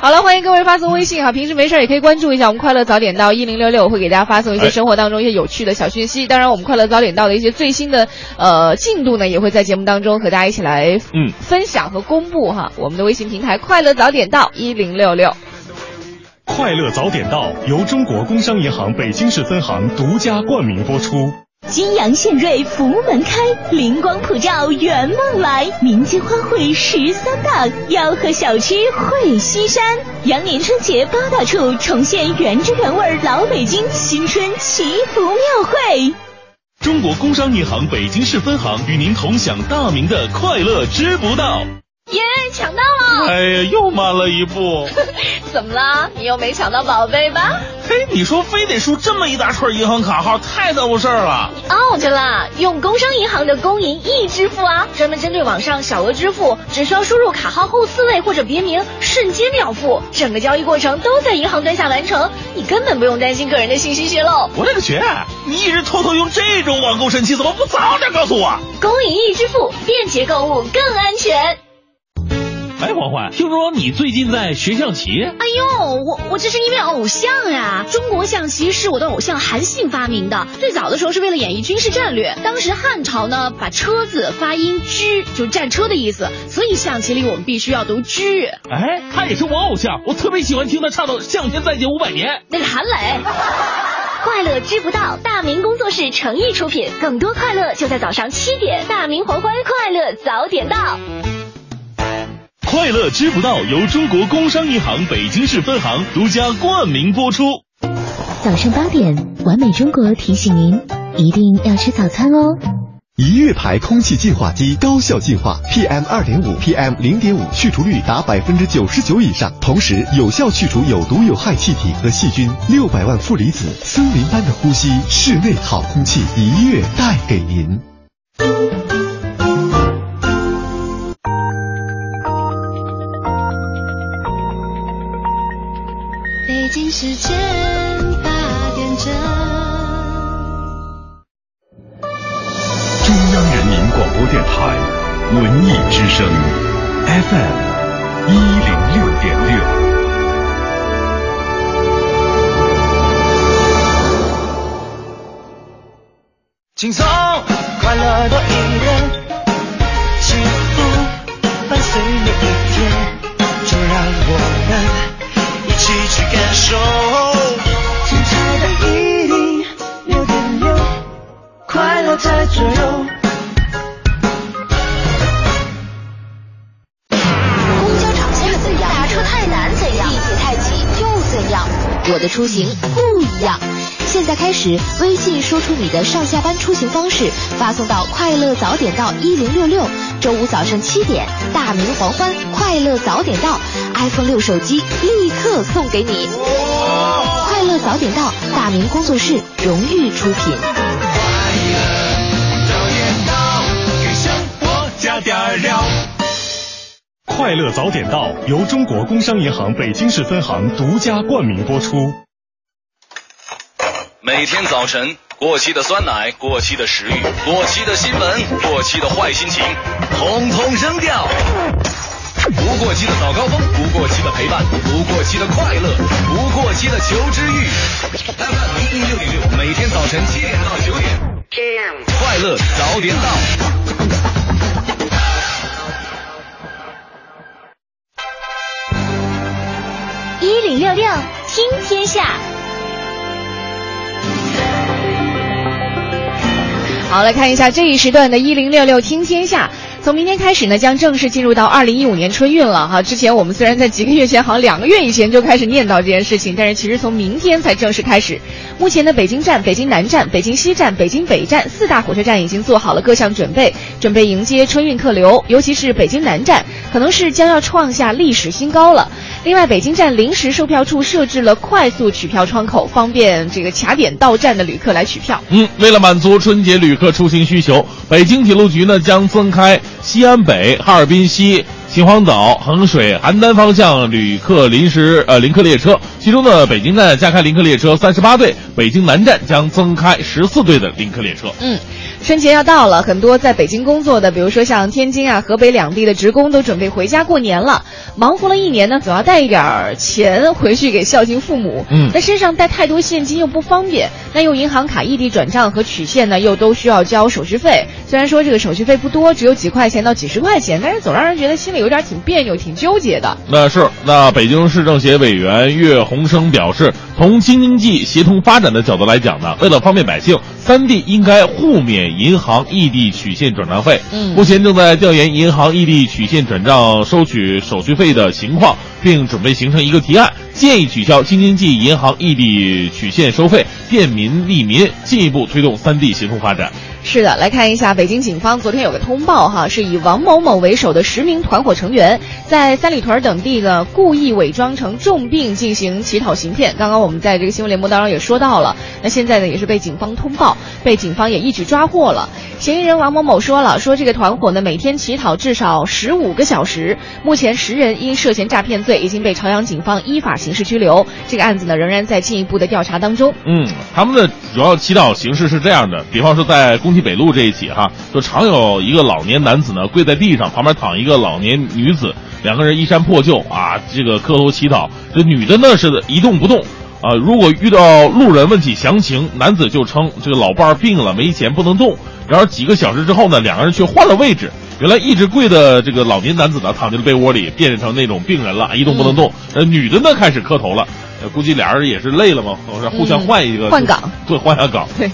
S2: 好了，欢迎各位发送微信哈，平时没事也可以关注一下我们快乐早点到一零六六，我会给大家发送一些
S3: 哎
S2: 生活当中一些有趣的小讯息。当然，我们快乐早点到的一些最新的呃进度呢，也会在节目当中和大家一起来
S3: 嗯
S2: 分享和公布哈。我们的微信平台快乐早点到一零六六。
S1: 快乐早点到由中国工商银行北京市分行独家冠名播出。
S7: 金阳献瑞福门开，灵光普照圆梦来，民间花卉十三大，吆喝小吃会西山。羊年春节八大处重现原汁原味老北京新春祈福庙会。
S1: 中国工商银行北京市分行与您同享大明的快乐知不道。
S2: 耶，抢到了！
S3: 哎呀，又慢了一步。
S2: 怎么啦？你又没抢到宝贝吧？
S3: 嘿，你说非得输这么一大串银行卡号，太耽误事儿了。
S7: out 啦！用工商银行的工银易支付啊，专门针对网上小额支付，只需要输入卡号后四位或者别名，瞬间秒付，整个交易过程都在银行端下完成，你根本不用担心个人的信息泄露。
S3: 我勒个去！你一直偷偷用这种网购神器，怎么不早点告诉我？
S7: 工银易支付，便捷购物更安全。
S3: 哎，黄欢，听说你最近在学象棋？
S7: 哎呦，我我这是因为偶像呀！中国象棋是我的偶像韩信发明的，最早的时候是为了演绎军事战略。当时汉朝呢，把车字发音车，就是战车的意思，所以象棋里我们必须要读车。
S3: 哎，他也是我偶像，我特别喜欢听他唱的《向前再借五百年》。
S7: 那是韩磊。快乐知不道，大明工作室诚意出品，更多快乐就在早上七点，大明黄欢快乐早点到。
S1: 快乐知不道由中国工商银行北京市分行独家冠名播出。
S7: 早上八点，完美中国提醒您，一定要吃早餐哦。
S8: 一月牌空气净化机高效净化，PM 二点五、PM 零点五去除率达百分之九十九以上，同时有效去除有毒有害气体和细菌。六百万负离子，森林般的呼吸，室内好空气，一月带给您。
S5: 京时间八点整。
S1: 中央人民广播电台文艺之声，FM 一零六点六。
S4: 轻松快乐多一点，幸福伴随每一天，就让我们一起去感受。
S5: 精彩的一零六点六快乐
S4: 在左右。
S7: 公交涨价怎样打车太难怎样？地铁太挤又怎样我的出行不一样？现在开始微信说出你的上下班出行方式发送到快乐早点到一零六六周五早上七点，大明黄欢，快乐早点到，iPhone 六手机立刻送给你。快乐早点到，大明工作室荣誉出品。
S1: 给生活加点料。快乐早点到由中国工商银行北京市分行独家冠名播出。
S9: 每天早晨，过期的酸奶、过期的食欲、过期的新闻、过期的坏心情，统统扔掉。不过期的早高峰，不过期的陪伴，不过期的快乐，不过期的求知欲。FM 一零六点六，每天早晨七点到九点，快乐早点到。
S6: 一零六六听天下。
S2: 好，来看一下这一时段的“一零六六听天下”。从明天开始呢，将正式进入到二零一五年春运了哈。之前我们虽然在几个月前，好像两个月以前就开始念叨这件事情，但是其实从明天才正式开始。目前的北京站、北京南站、北京西站、北京北站四大火车站已经做好了各项准备，准备迎接春运客流。尤其是北京南站，可能是将要创下历史新高了。另外，北京站临时售票处设置了快速取票窗口，方便这个卡点到站的旅客来取票。
S3: 嗯，为了满足春节旅客出行需求，北京铁路局呢将增开西安北、哈尔滨西、秦皇岛、衡水、邯郸方向旅客临时呃临客列车。其中呢，北京站加开临客列车三十八对，北京南站将增开十四对的临客列车。
S2: 嗯，春节要到了，很多在北京工作的，比如说像天津啊、河北两地的职工，都准备回家过年了。忙活了一年呢，总要带一点儿钱回去给孝敬父母。
S3: 嗯
S2: 那身上带太多现金又不方便，那用银行卡异地转账和取现呢，又都需要交手续费。虽然说这个手续费不多，只有几块钱到几十块钱，但是总让人觉得心里有点挺别扭、挺纠结的。
S3: 那是，那北京市政协委员岳鸿生表示，从京津冀协同发展的角度来讲呢，为了方便百姓，三地应该互免银行异地取现转账费。
S2: 嗯
S3: 目前正在调研银行异地取现转账收取手续费的情况，并准备形成一个提案，建议取消京津冀银行异地取现收费，便民利民，进一步推动三地协同发展。
S2: 是的，来看一下北京警方昨天有个通报哈，是以王某某为首的十名团伙成员在三里屯等地呢故意伪装成重病进行乞讨行骗。刚刚我们在这个新闻联播当中也说到了，那现在呢也是被警方通报，被警方也一举抓获了。嫌疑人王某某说了，说这个团伙呢每天乞讨至少十五个小时，目前十人因涉嫌诈骗罪已经被朝阳警方依法刑事拘留，这个案子呢仍然在进一步的调查当中。
S3: 嗯，他们的主要祈祷形式是这样的，比方说在公体北路这一起哈，就常有一个老年男子呢跪在地上，旁边躺一个老年女子，两个人衣衫破旧啊，这个磕头祈祷。这女的呢是一动不动啊，如果遇到路人问起详情，男子就称这个老伴儿病了，没钱不能动。然而几个小时之后呢，两个人却换了位置。原来一直跪的这个老年男子呢，躺进了被窝里，变成那种病人了，一动不能动。呃，女的呢开始磕头了，呃估计俩人也是累了嘛，互相换一个、
S2: 嗯换岗，
S3: 对，换下岗。
S2: 对。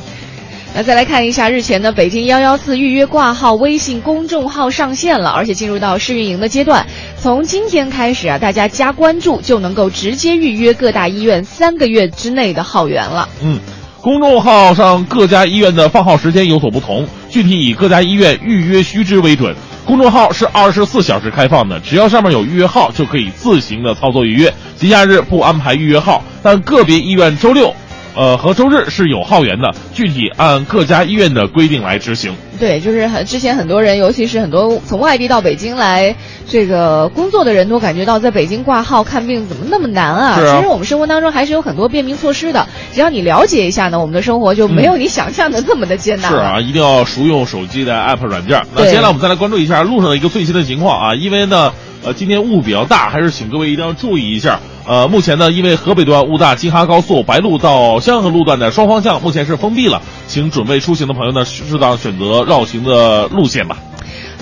S2: 那再来看一下，日前呢，北京幺幺四预约挂号微信公众号上线了，而且进入到试运营的阶段。从今天开始啊，大家加关注就能够直接预约各大医院三个月之内的号源了。
S3: 嗯，公众号上各家医院的放号时间有所不同，具体以各家医院预约须知为准。公众号是二十四小时开放的，只要上面有预约号，就可以自行的操作预约。节假日不安排预约号，但个别医院周六。呃，和周日是有号源的，具体按各家医院的规定来执行。
S2: 对，就是很之前很多人，尤其是很多从外地到北京来这个工作的人，都感觉到在北京挂号看病怎么那么难啊？
S3: 是啊
S2: 其实我们生活当中还是有很多便民措施的，只要你了解一下呢，我们的生活就没有你想象的那么的艰难了。
S3: 是啊，一定要熟用手机的 app 软件。那接下来我们再来关注一下路上的一个最新的情况啊，因为呢，呃，今天雾比较大，还是请各位一定要注意一下。呃，目前呢，因为河北段雾大，京哈高速白鹿到香河路段的双方向目前是封闭了，请准备出行的朋友呢，适当选择绕行的路线吧。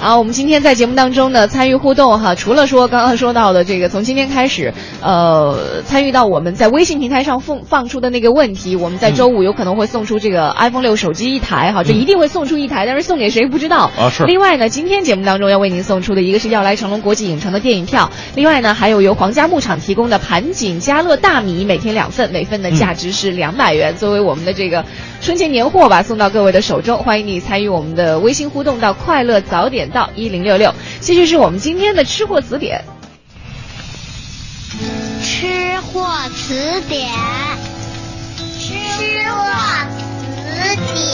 S2: 好，我们今天在节目当中呢，参与互动哈，除了说刚刚说到的这个，从今天开始，呃，参与到我们在微信平台上放放出的那个问题，我们在周五有可能会送出这个 iPhone 六手机一台哈，这一定会送出一台，但是送给谁不知道。
S3: 啊是。
S2: 另外呢，今天节目当中要为您送出的一个是要来成龙国际影城的电影票，另外呢，还有由皇家牧场提供的盘锦家乐大米，每天两份，每份的价值是两百元，作为我们的这个春节年货吧，送到各位的手中。欢迎你参与我们的微信互动到快乐早点到一零六六。继续是我们今天的吃货词典。
S6: 吃货词典，吃货词典。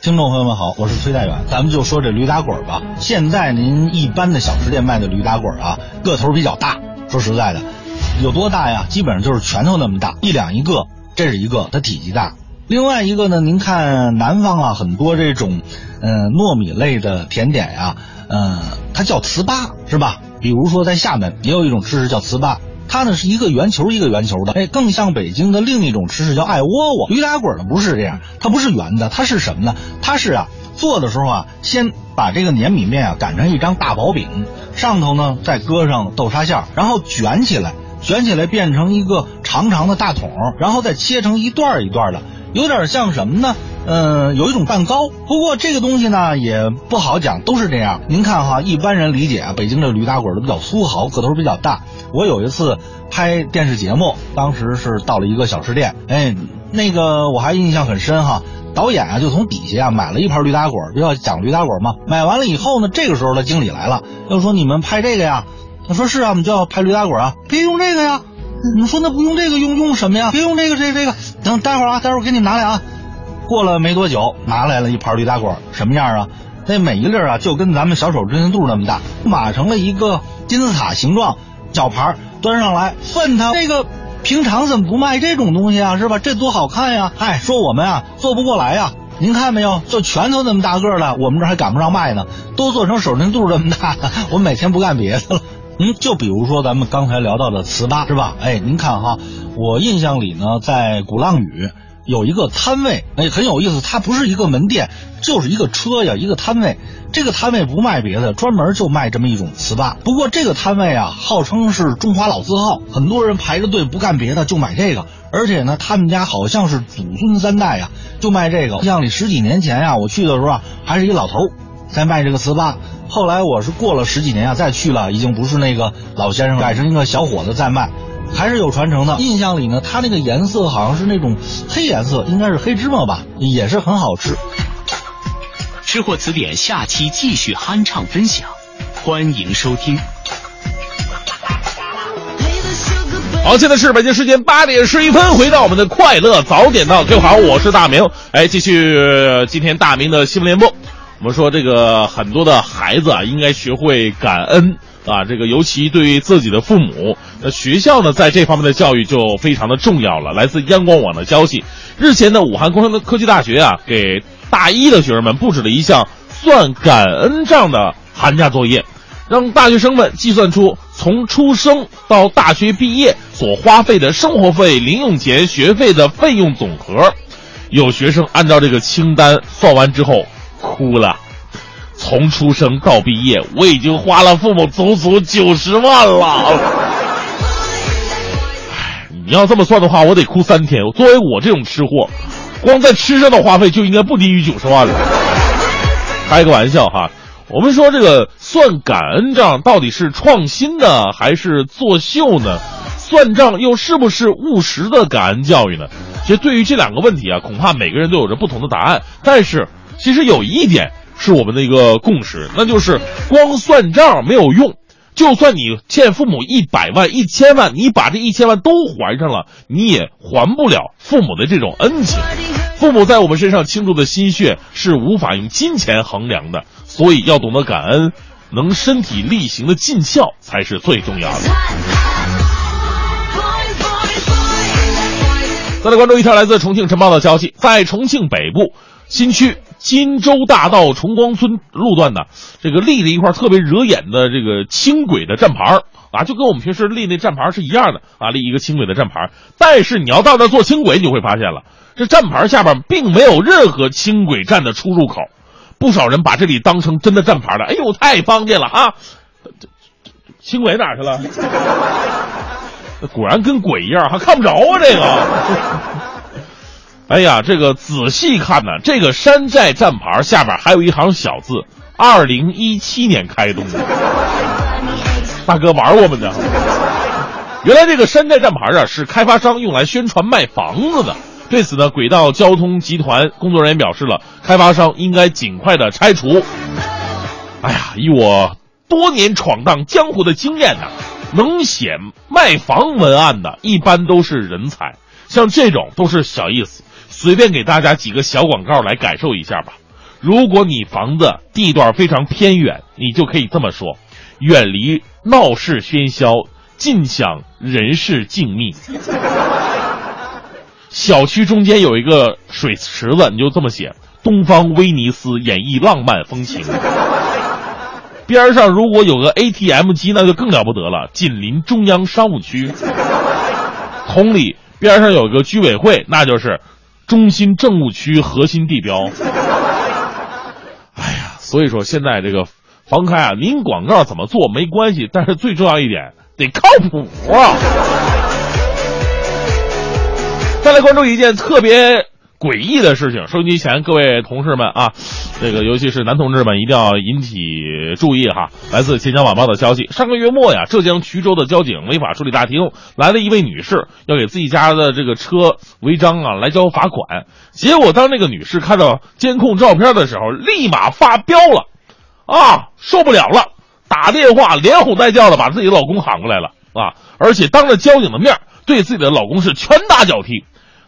S10: 听众朋友们好，我是崔代远，咱们就说这驴打滚吧。现在您一般的小吃店卖的驴打滚啊，个头比较大。说实在的，有多大呀？基本上就是拳头那么大，一两一个，这是一个，它体积大。另外一个呢，您看南方啊，很多这种，嗯、糯米类的甜点呀、嗯、它叫糍粑，是吧？比如说在厦门也有一种吃食叫糍粑，它呢是一个圆球一个圆球的，哎，更像北京的另一种吃食叫艾窝窝。驴打滚呢不是这样，它不是圆的，它是什么呢？它是啊做的时候啊，先把这个粘米面啊擀成一张大薄饼，上头呢再搁上豆沙馅，然后卷起来，卷起来变成一个长长的大桶，然后再切成一段一段的，有点像什么呢？嗯，有一种蛋糕，不过这个东西呢也不好讲，都是这样。您看哈，一般人理解啊，北京这驴打滚都比较粗豪，个头比较大。我有一次拍电视节目，当时是到了一个小吃店，哎，那个我还印象很深哈。导演啊，就从底下啊买了一盘驴打滚，就要讲驴打滚嘛。买完了以后呢，这个时候的经理来了，又说你们拍这个呀？他说是啊，我们就要拍驴打滚啊，别用这个呀。你说那不用这个用用什么呀？别用这个这个这个，等待会儿啊，待会儿给你拿来啊。过了没多久，拿来了一盘驴打滚，什么样啊？那每一粒啊，就跟咱们小手指头肚那么大，码成了一个金字塔形状，小盘端上来，问他这个平常怎么不卖这种东西啊？是吧？这多好看呀！哎，说我们啊做不过来呀。您看没有，就拳头那么大个儿的，我们这还赶不上卖呢，都做成手指肚这么大。我们每天不干别的了。嗯，就比如说咱们刚才聊到的糍粑，是吧？哎，您看哈，我印象里呢，在鼓浪屿有一个摊位，哎，很有意思，它不是一个门店，就是一个车呀，一个摊位。这个摊位不卖别的，专门就卖这么一种糍粑。不过这个摊位啊，号称是中华老字号，很多人排着队不干别的就买这个。而且呢，他们家好像是祖孙三代呀、就卖这个。像你十几年前呀、我去的时候啊，还是一老头在卖这个糍粑。后来我是过了十几年啊，再去了，已经不是那个老先生了，改成一个小伙子在卖。还是有传承的。印象里呢，它那个颜色好像是那种黑颜色，应该是黑芝麻吧，也是很好吃。
S11: 吃货词典下期继续酣畅分享，欢迎收听。
S3: 好，现在是北京时间八点十一分，回到我们的快乐早点到，各位好，我是大明。哎，继续呃今天大明的新闻联播。我们说这个很多的孩子啊，应该学会感恩啊，这个尤其对于自己的父母。那学校呢，在这方面的教育就非常的重要了。来自央广网的消息，日前呢，武汉工商科技大学啊，给大一的学生们布置了一项算感恩账的寒假作业。让大学生们计算出从出生到大学毕业所花费的生活费、零用钱、学费的费用总和。有学生按照这个清单算完之后哭了。从出生到毕业，我已经花了父母足足九十万了。唉你要这么算的话，我得哭三天。作为我这种吃货，光在吃上的花费就应该不低于九十万了。开个玩笑哈。我们说这个算感恩账到底是创新呢，还是作秀呢？算账又是不是务实的感恩教育呢？其实对于这两个问题啊，恐怕每个人都有着不同的答案。但是其实有一点是我们的一个共识，那就是光算账没有用。就算你欠父母一百万、一千万，你把这一千万都还上了，你也还不了父母的这种恩情。父母在我们身上倾注的心血是无法用金钱衡量的，所以要懂得感恩，能身体力行的尽孝才是最重要的。再来关注一条来自重庆晨报的消息，在重庆北部新区金州大道崇光村路段呢，这个立了一块特别惹眼的这个轻轨的站牌啊，就跟我们平时立那站牌是一样的啊，立一个轻轨的站牌。但是你要到那坐轻轨，你就会发现了，这站牌下边并没有任何轻轨站的出入口。不少人把这里当成真的站牌了。哎呦，太方便了啊！轻轨哪去了？果然跟鬼一样，还看不着啊！这个，哎呀，这个仔细看呢，这个山寨站牌下边还有一行小字：二零一七年开通的。大哥玩我们的。原来这个山寨站牌啊，是开发商用来宣传卖房子的。对此呢，轨道交通集团工作人员表示了，开发商应该尽快的拆除。哎呀，以我多年闯荡江湖的经验呢、能写卖房文案的，一般都是人才，像这种都是小意思。随便给大家几个小广告来感受一下吧。如果你房子地段非常偏远，你就可以这么说：远离闹市喧嚣，尽享人世静谧。小区中间有一个水池子，你就这么写：东方威尼斯演绎浪漫风情。边上如果有个 ATM 机，那就更了不得了，紧邻中央商务区。同理，边上有个居委会，那就是中心政务区核心地标。哎呀，所以说现在这个房开啊，您广告怎么做没关系，但是最重要一点得靠谱啊。再来关注一件特别诡异的事情，收音机前各位同事们啊，这个尤其是男同志们一定要引起注意哈。来自钱江晚报的消息，上个月末呀，浙江衢州的交警违法处理大厅来了一位女士，要给自己家的这个车违章啊来交罚款。结果当这个女士看到监控照片的时候，立马发飙了，啊，受不了了，打电话连吼带叫的把自己老公喊过来了啊，而且当着交警的面对自己的老公是拳打脚踢。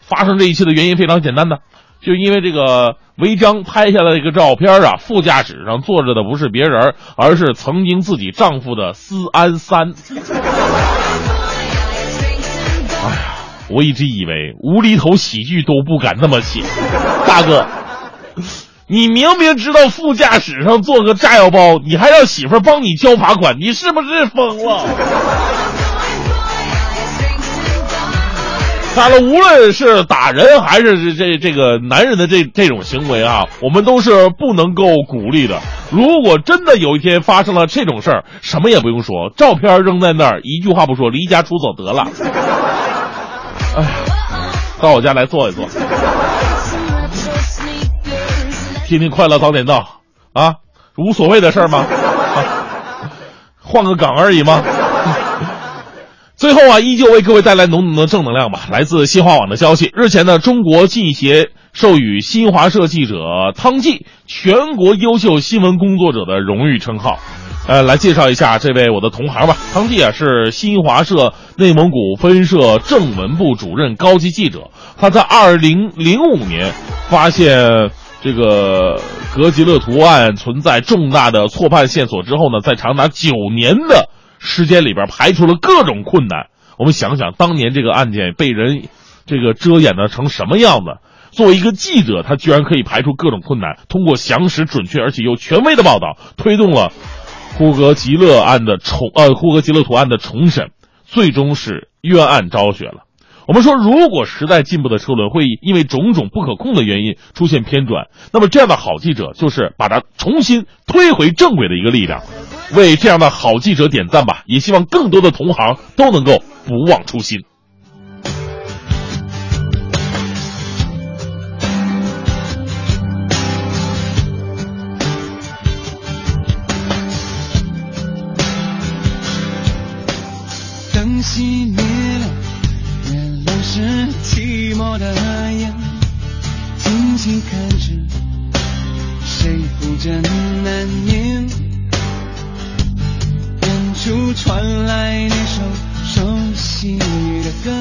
S3: 发生这一切的原因非常简单的，就因为这个违章拍下来的一个照片啊，副驾驶上坐着的不是别人，而是曾经自己丈夫的思安三。哎呀，我一直以为无厘头喜剧都不敢那么写，大哥，你明明知道副驾驶上坐个炸药包，你还让媳妇帮你交罚款，你是不是疯了？当然，无论是打人还是这这这个男人的这这种行为啊，我们都是不能够鼓励的。如果真的有一天发生了这种事儿，什么也不用说，照片扔在那儿，一句话不说，离家出走得了。哎，到我家来坐一坐，听听快乐早点到啊，无所谓的事儿吗？换个岗而已吗？最后啊，依旧为各位带来浓浓的正能量吧。来自新华网的消息，日前呢，中国记协授予新华社记者汤纪全国优秀新闻工作者的荣誉称号。呃，来介绍一下这位我的同行吧。汤纪啊，是新华社内蒙古分社正文部主任高级记者。他在二零零五年发现这个格吉勒图案存在重大的错判线索之后呢，在长达九年的时间里边排除了各种困难。我们想想，当年这个案件被人这个遮掩的成什么样子？作为一个记者，他居然可以排除各种困难，通过详实、准确而且又权威的报道，推动了呼格吉勒案的重呃呼格吉勒图案的重审，最终是冤案昭雪了。我们说，如果时代进步的车轮会因为种种不可控的原因出现偏转，那么这样的好记者就是把它重新推回正轨的一个力量。为这样的好记者点赞吧！也希望更多的同行都能够不忘初心。
S4: 传来那首熟悉的歌，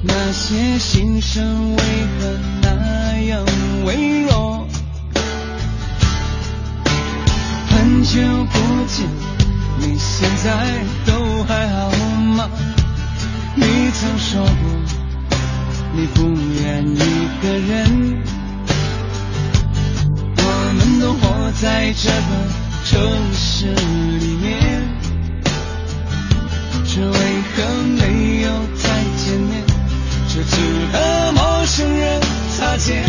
S4: 那些心声为何那样微弱？很久不见。你现在都还好吗？你曾说过你不愿一个人，我们都活在这个城市里面却为何没有再见面却只和陌生人擦肩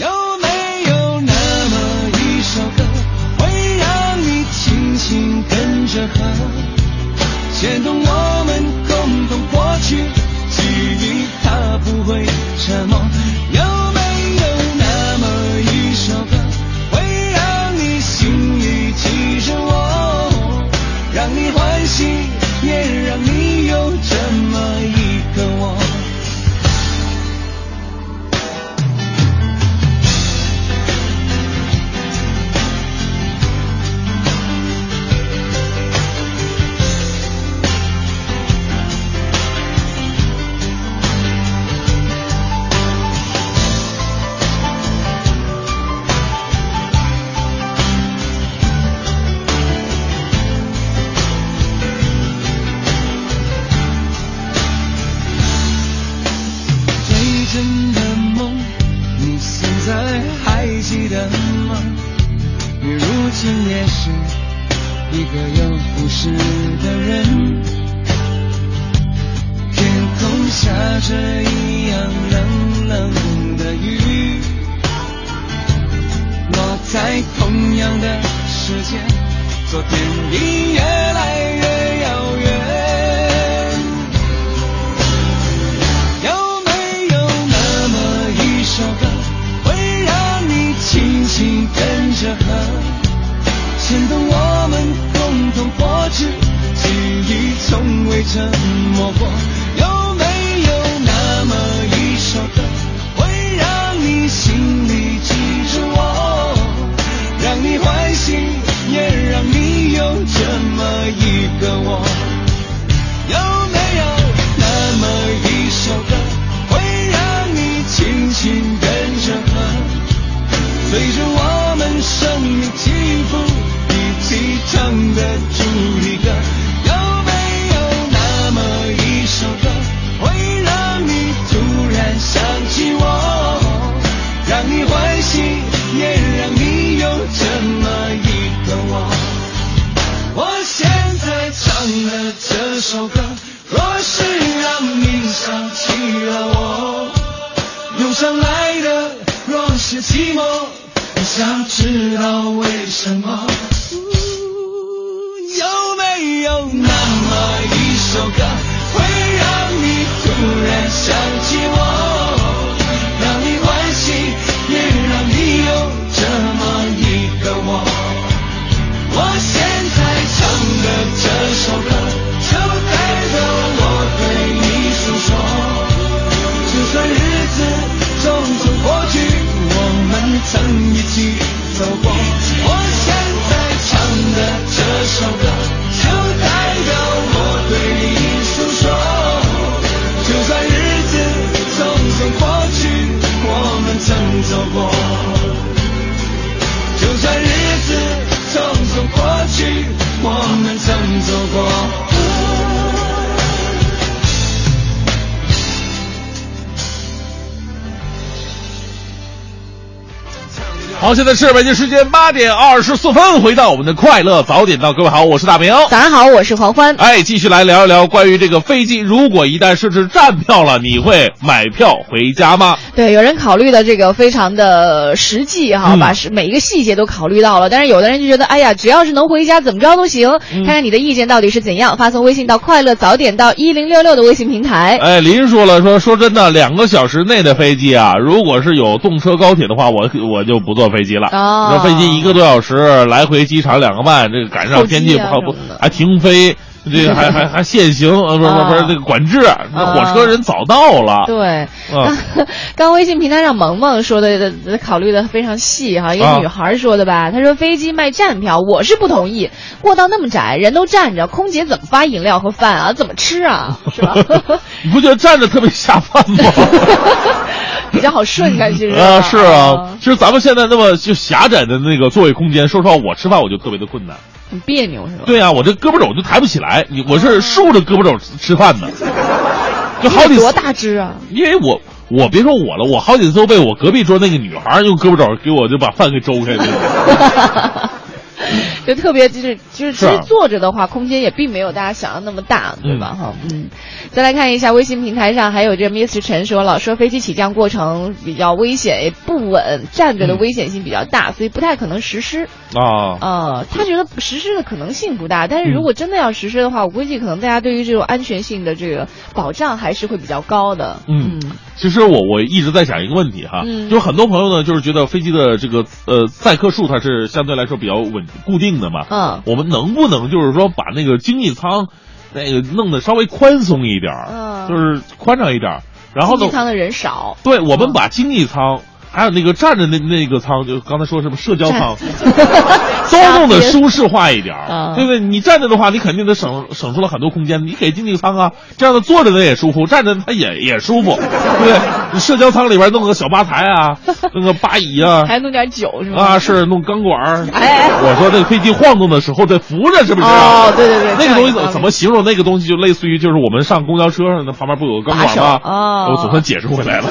S4: 有没有那么一首歌会让你轻轻跟着和牵动我们共同过去？记忆它不会沉默
S3: 好，现在是北京时间八点二十四分，回到我们的快乐早点到，各位好，我是大明。
S2: 早上好，我是黄欢。
S3: 哎，继续来聊一聊关于这个飞机，如果一旦设置站票了，你会买票回家吗？
S2: 对，有人考虑的这个非常的实际哈，
S3: 嗯
S2: 把是每一个细节都考虑到了。但是有的人就觉得，哎呀，只要是能回家，怎么着都行。
S3: 嗯
S2: 看看你的意见到底是怎样，发送微信到快乐早点到一零六六的微信平台。
S3: 哎，林说了，说说真的，两个小时内的飞机啊，如果是有动车高铁的话，我我就不坐飞机了。
S2: 哦
S3: 那飞机一个多小时，来回机场两个半，这个赶上天气不好不还停飞，这个还还还限行，啊，不是不是不是
S2: 啊
S3: 这个管制，那火车人早到了。
S2: 对，
S3: 嗯
S2: 刚刚微信平台上萌萌说的，呃考虑的非常细哈。一
S3: 啊
S2: 个女孩说的吧，她说飞机卖站票，我是不同意。过道那么窄，人都站着，空姐怎么发饮料和饭啊？怎么吃啊？是吧？
S3: 你不觉得站着特别下饭吗？
S2: 比较好顺感，其实
S3: 啊，是啊，其实咱们现在那么就狭窄的那个座位空间，说实话，我吃饭我就特别的困难。
S2: 很别扭是吧？
S3: 对啊，我这胳膊肘就抬不起来，你我是竖着胳膊肘吃吃饭的，就好几
S2: 多大只啊！
S3: 因为我我别说我了，我好几次都被我隔壁桌那个女孩用胳膊肘给我就把饭给周开了。
S2: 就特别就是就是其实坐着的话，空间也并没有大家想象那么大，对吧？哈，嗯。再来看一下微信平台上，还有这 Mr 陈说了，说飞机起降过程比较危险，也不稳，站着的危险性比较大，所以不太可能实施。
S3: 啊，
S2: 呃，他觉得实施的可能性不大，但是如果真的要实施的话，我估计可能大家对于这种安全性的这个保障还是会比较高的。
S3: 嗯，其实我我一直在想一个问题哈，
S2: 嗯
S3: 就是很多朋友呢，就是觉得飞机的这个呃载客数它是相对来说比较稳固定的嘛，
S2: 嗯，
S3: 我们能不能就是说把那个经济舱那个弄得稍微宽松一点儿，
S2: 嗯。
S3: 就是宽敞一点儿，然后呢，
S2: 经济舱的人少，
S3: 对我们把经济舱。还有那个站着那那个舱，就刚才说什么社交舱，都弄得舒适化一点对不对？你站着的话，你肯定得省省出了很多空间。你给经济舱啊，这样的坐着的也舒服，站着他也 也舒服，对不对？你社交舱里边弄个小吧台啊，弄个吧椅啊，
S2: 还弄点酒是吧？
S3: 啊，是弄钢管儿。
S2: 哎
S3: 我说这个飞机晃动的时候得扶着，是不是？
S2: 哦对对对
S3: 那个东西
S2: 这样一方面
S3: 怎怎么形容？那个东西就类似于就是我们上公交车上那旁边不有个钢管吗？
S2: 啊哦
S3: 我总算解释回来了。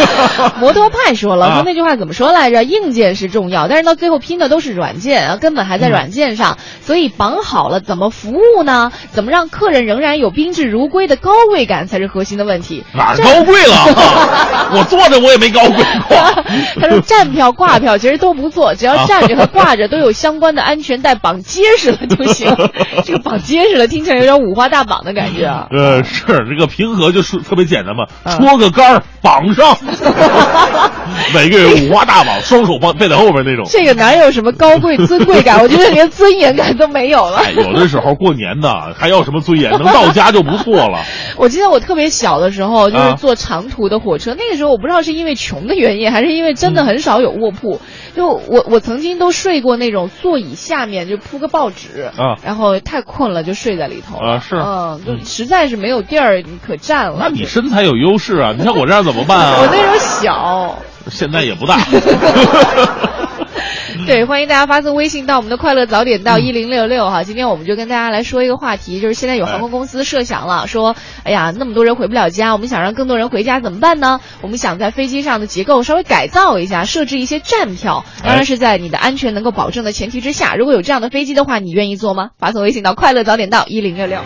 S2: 摩托派说了，
S3: 啊
S2: 说那句话怎么说来着？硬件是重要，但是到最后拼的都是软件啊，根本还在软件上。所以绑好了，怎么服务呢？怎么让客人仍然有宾至如归的高贵感才是核心的问题。
S3: 哪儿高贵了？我坐着我也没高贵过。
S2: 他说站票、挂票其实都不错，只要站着和挂着都有相关的安全带绑结实了就行。这个绑结实了听起来有点五花大绑的感觉啊。
S3: 呃，是这个平和就是特别简单嘛，
S2: 嗯
S3: 戳个杆儿绑上，每个人五花大绑，双手抱背在后边那种。
S2: 这个哪有什么高贵尊贵感？我觉得连尊严感都没有了。
S3: 哎，有的时候过年呢，还要什么尊严？能到家就不错了。
S2: 我记得我特别小的时候，就是
S3: 啊
S2: 坐长途的火车，那个时候我不知道是因为穷的原因，还是因为真的很少有卧铺。就我我曾经都睡过那种座椅下面就铺个报纸
S3: 啊
S2: 然后太困了就睡在里头了
S3: 啊是
S2: 嗯，就实在是没有地儿可站了。
S3: 那你身材有优势啊！你像我这样怎么办啊？
S2: 我那时候小。
S3: 现在也不大。
S2: 对，欢迎大家发送微信到我们的快乐早点到一零六六哈。今天我们就跟大家来说一个话题，就是现在有航空公司设想了，说，哎呀，那么多人回不了家，我们想让更多人回家怎么办呢？我们想在飞机上的结构稍微改造一下，设置一些站票，当然是在你的安全能够保证的前提之下。如果有这样的飞机的话，你愿意坐吗？发送微信到快乐早点到一零六六。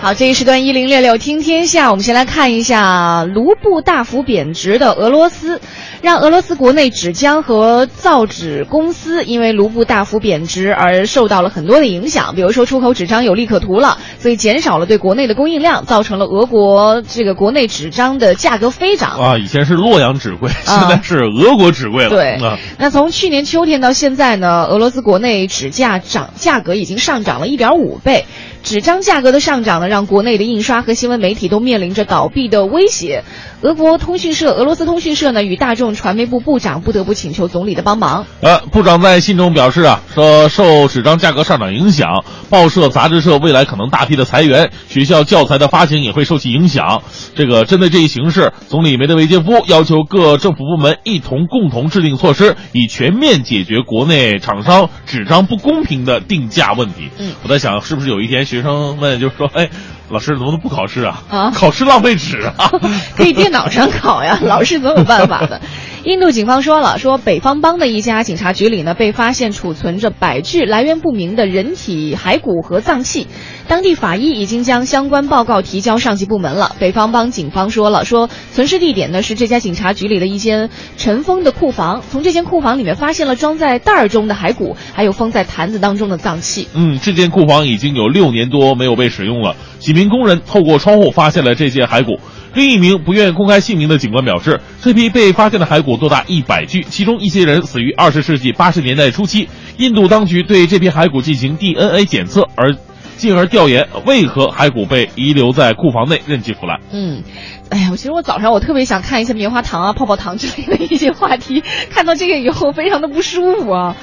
S2: 好，这一时段一零六六听天下，我们先来看一下卢布大幅贬值的俄罗斯，让俄罗斯国内纸浆和造纸公司因为卢布大幅贬值而受到了很多的影响。比如说出口纸张有利可图了，所以减少了对国内的供应量，造成了俄国这个国内纸张的价格飞涨。
S3: 啊，以前是洛阳纸贵，现在是俄国纸贵了。
S2: 对，那从去年秋天到现在呢，俄罗斯国内纸价涨价格已经上涨了一点五倍。纸张价格的上涨呢，让国内的印刷和新闻媒体都面临着倒闭的威胁。俄国通讯社、俄罗斯通讯社呢，与大众传媒部部长不得不请求总理的帮忙。
S3: 呃，部长在信中表示啊，说受纸张价格上涨影响，报社、杂志社未来可能大批的裁员，学校教材的发行也会受其影响。这个针对这一形势，总理梅德韦杰夫要求各政府部门一同共同制定措施，以全面解决国内厂商纸张不公平的定价问题。
S2: 嗯，
S3: 我在想，是不是有一天学生们就说，哎，老师能不能不考试啊？
S2: 啊
S3: 考试浪费纸啊！
S2: 可以电脑上考呀，老师总有办法的。印度警方说了，说北方邦的一家警察局里呢，被发现储存着百具来源不明的人体骸骨和脏器。当地法医已经将相关报告提交上级部门了。北方邦警方说了，说存尸地点呢是这家警察局里的一间尘封的库房，从这间库房里面发现了装在袋儿中的骸骨，还有封在坛子当中的脏器。
S3: 嗯，这间库房已经有六年多没有被使用了。几名工人透过窗户发现了这些骸骨。另一名不愿公开姓名的警官表示，这批被发现的骸骨多达一百具，其中一些人死于二十世纪八十年代初期。印度当局对这批骸骨进行 DNA 检测，而进而调研为何骸骨被遗留在库房内任其腐烂。
S2: 嗯，哎呀，我其实我早上我特别想看一些棉花糖啊、泡泡糖之类的一些话题，看到这个以后非常的不舒服啊。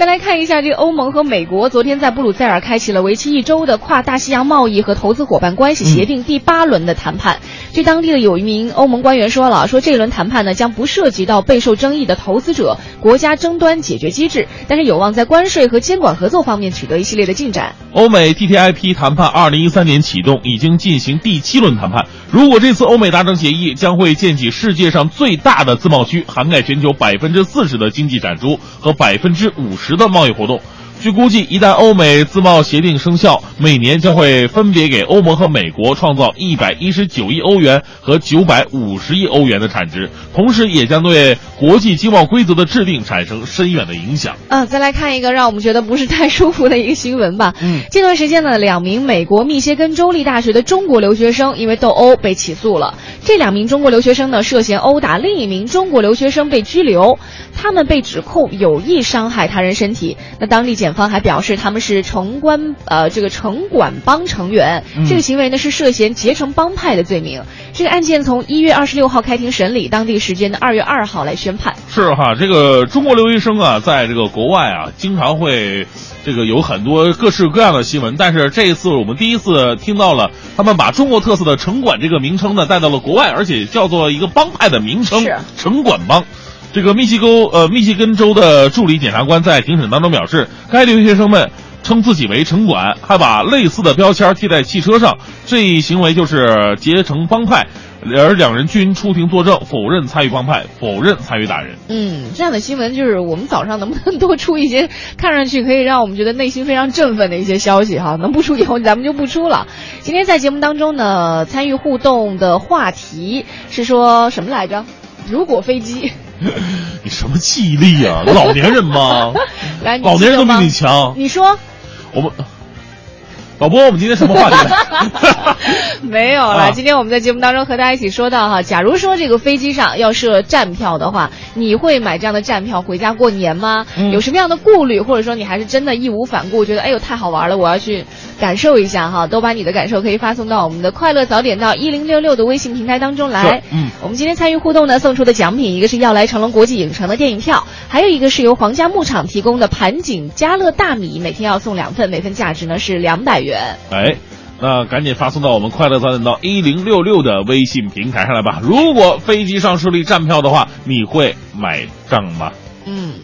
S2: 再来看一下这个欧盟和美国昨天在布鲁塞尔开启了为期一周的跨大西洋贸易和投资伙伴关系协定第八轮的谈判。据当地的有一名欧盟官员说了，说这一轮谈判呢将不涉及到备受争议的投资者国家争端解决机制，但是有望在关税和监管合作方面取得一系列的进展。
S3: 欧美 TTIP 谈判二零一三年启动，已经进行第七轮谈判。如果这次欧美达成协议，将会建起世界上最大的自贸区，涵盖全球百分之四十的经济产出和百分之五十的贸易活动。据估计，一旦欧美自贸协定生效，每年将会分别给欧盟和美国创造一百一十九亿欧元和九百五十亿欧元的产值，同时也将对国际经贸规则的制定产生深远的影响。
S2: 嗯，再来看一个让我们觉得不是太舒服的一个新闻吧。
S3: 嗯，
S2: 这段时间呢，两名美国密歇根州立大学的中国留学生因为斗殴被起诉了。这两名中国留学生呢，涉嫌殴打另一名中国留学生被拘留，他们被指控有意伤害他人身体。那当地检方还表示，他们是城关呃这个城管帮成员，
S3: 嗯
S2: 这个行为呢是涉嫌结成帮派的罪名。这个案件从一月二十六号开庭审理，当地时间的二月二号来宣判。
S3: 是哈，这个中国留学生啊，在这个国外啊，经常会这个有很多各式各样的新闻。但是这一次我们第一次听到了他们把中国特色的城管这个名称呢带到了国外，而且叫做一个帮派的名称
S2: 是——
S3: 城管帮。这个密西沟呃密西根州的助理检察官在庭审当中表示，该留学生们称自己为城管，还把类似的标签贴在汽车上，这一行为就是结成帮派。而两人均出庭作证，否认参与帮派，否认参与打人。
S2: 嗯，这样的新闻就是我们早上能不能多出一些看上去可以让我们觉得内心非常振奋的一些消息哈？能不出以后咱们就不出了。今天在节目当中呢，参与互动的话题是说什么来着？如果飞机，
S3: 你什么记忆力啊？老年人吗？
S2: 来，
S3: 老年人都比你强。
S2: 你说
S3: 我们导播，我们今天什么话题？
S2: 没有了。
S3: 啊
S2: 今天我们在节目当中和大家一起说到哈，假如说这个飞机上要设站票的话，你会买这样的站票回家过年吗？
S3: 嗯
S2: 有什么样的顾虑，或者说你还是真的义无反顾，觉得哎呦太好玩了，我要去感受一下哈？都把你的感受可以发送到我们的快乐早点到一零六六的微信平台当中来。
S3: 嗯，
S2: 我们今天参与互动呢，送出的奖品一个是要来成龙国际影城的电影票，还有一个是由皇家牧场提供的盘锦家乐大米，每天要送两份，每份价值呢是两百元。
S3: 哎，那赶紧发送到我们快乐早点到一零六六的微信平台上来吧。如果飞机上设立站票的话，你会买账吗？
S2: 嗯。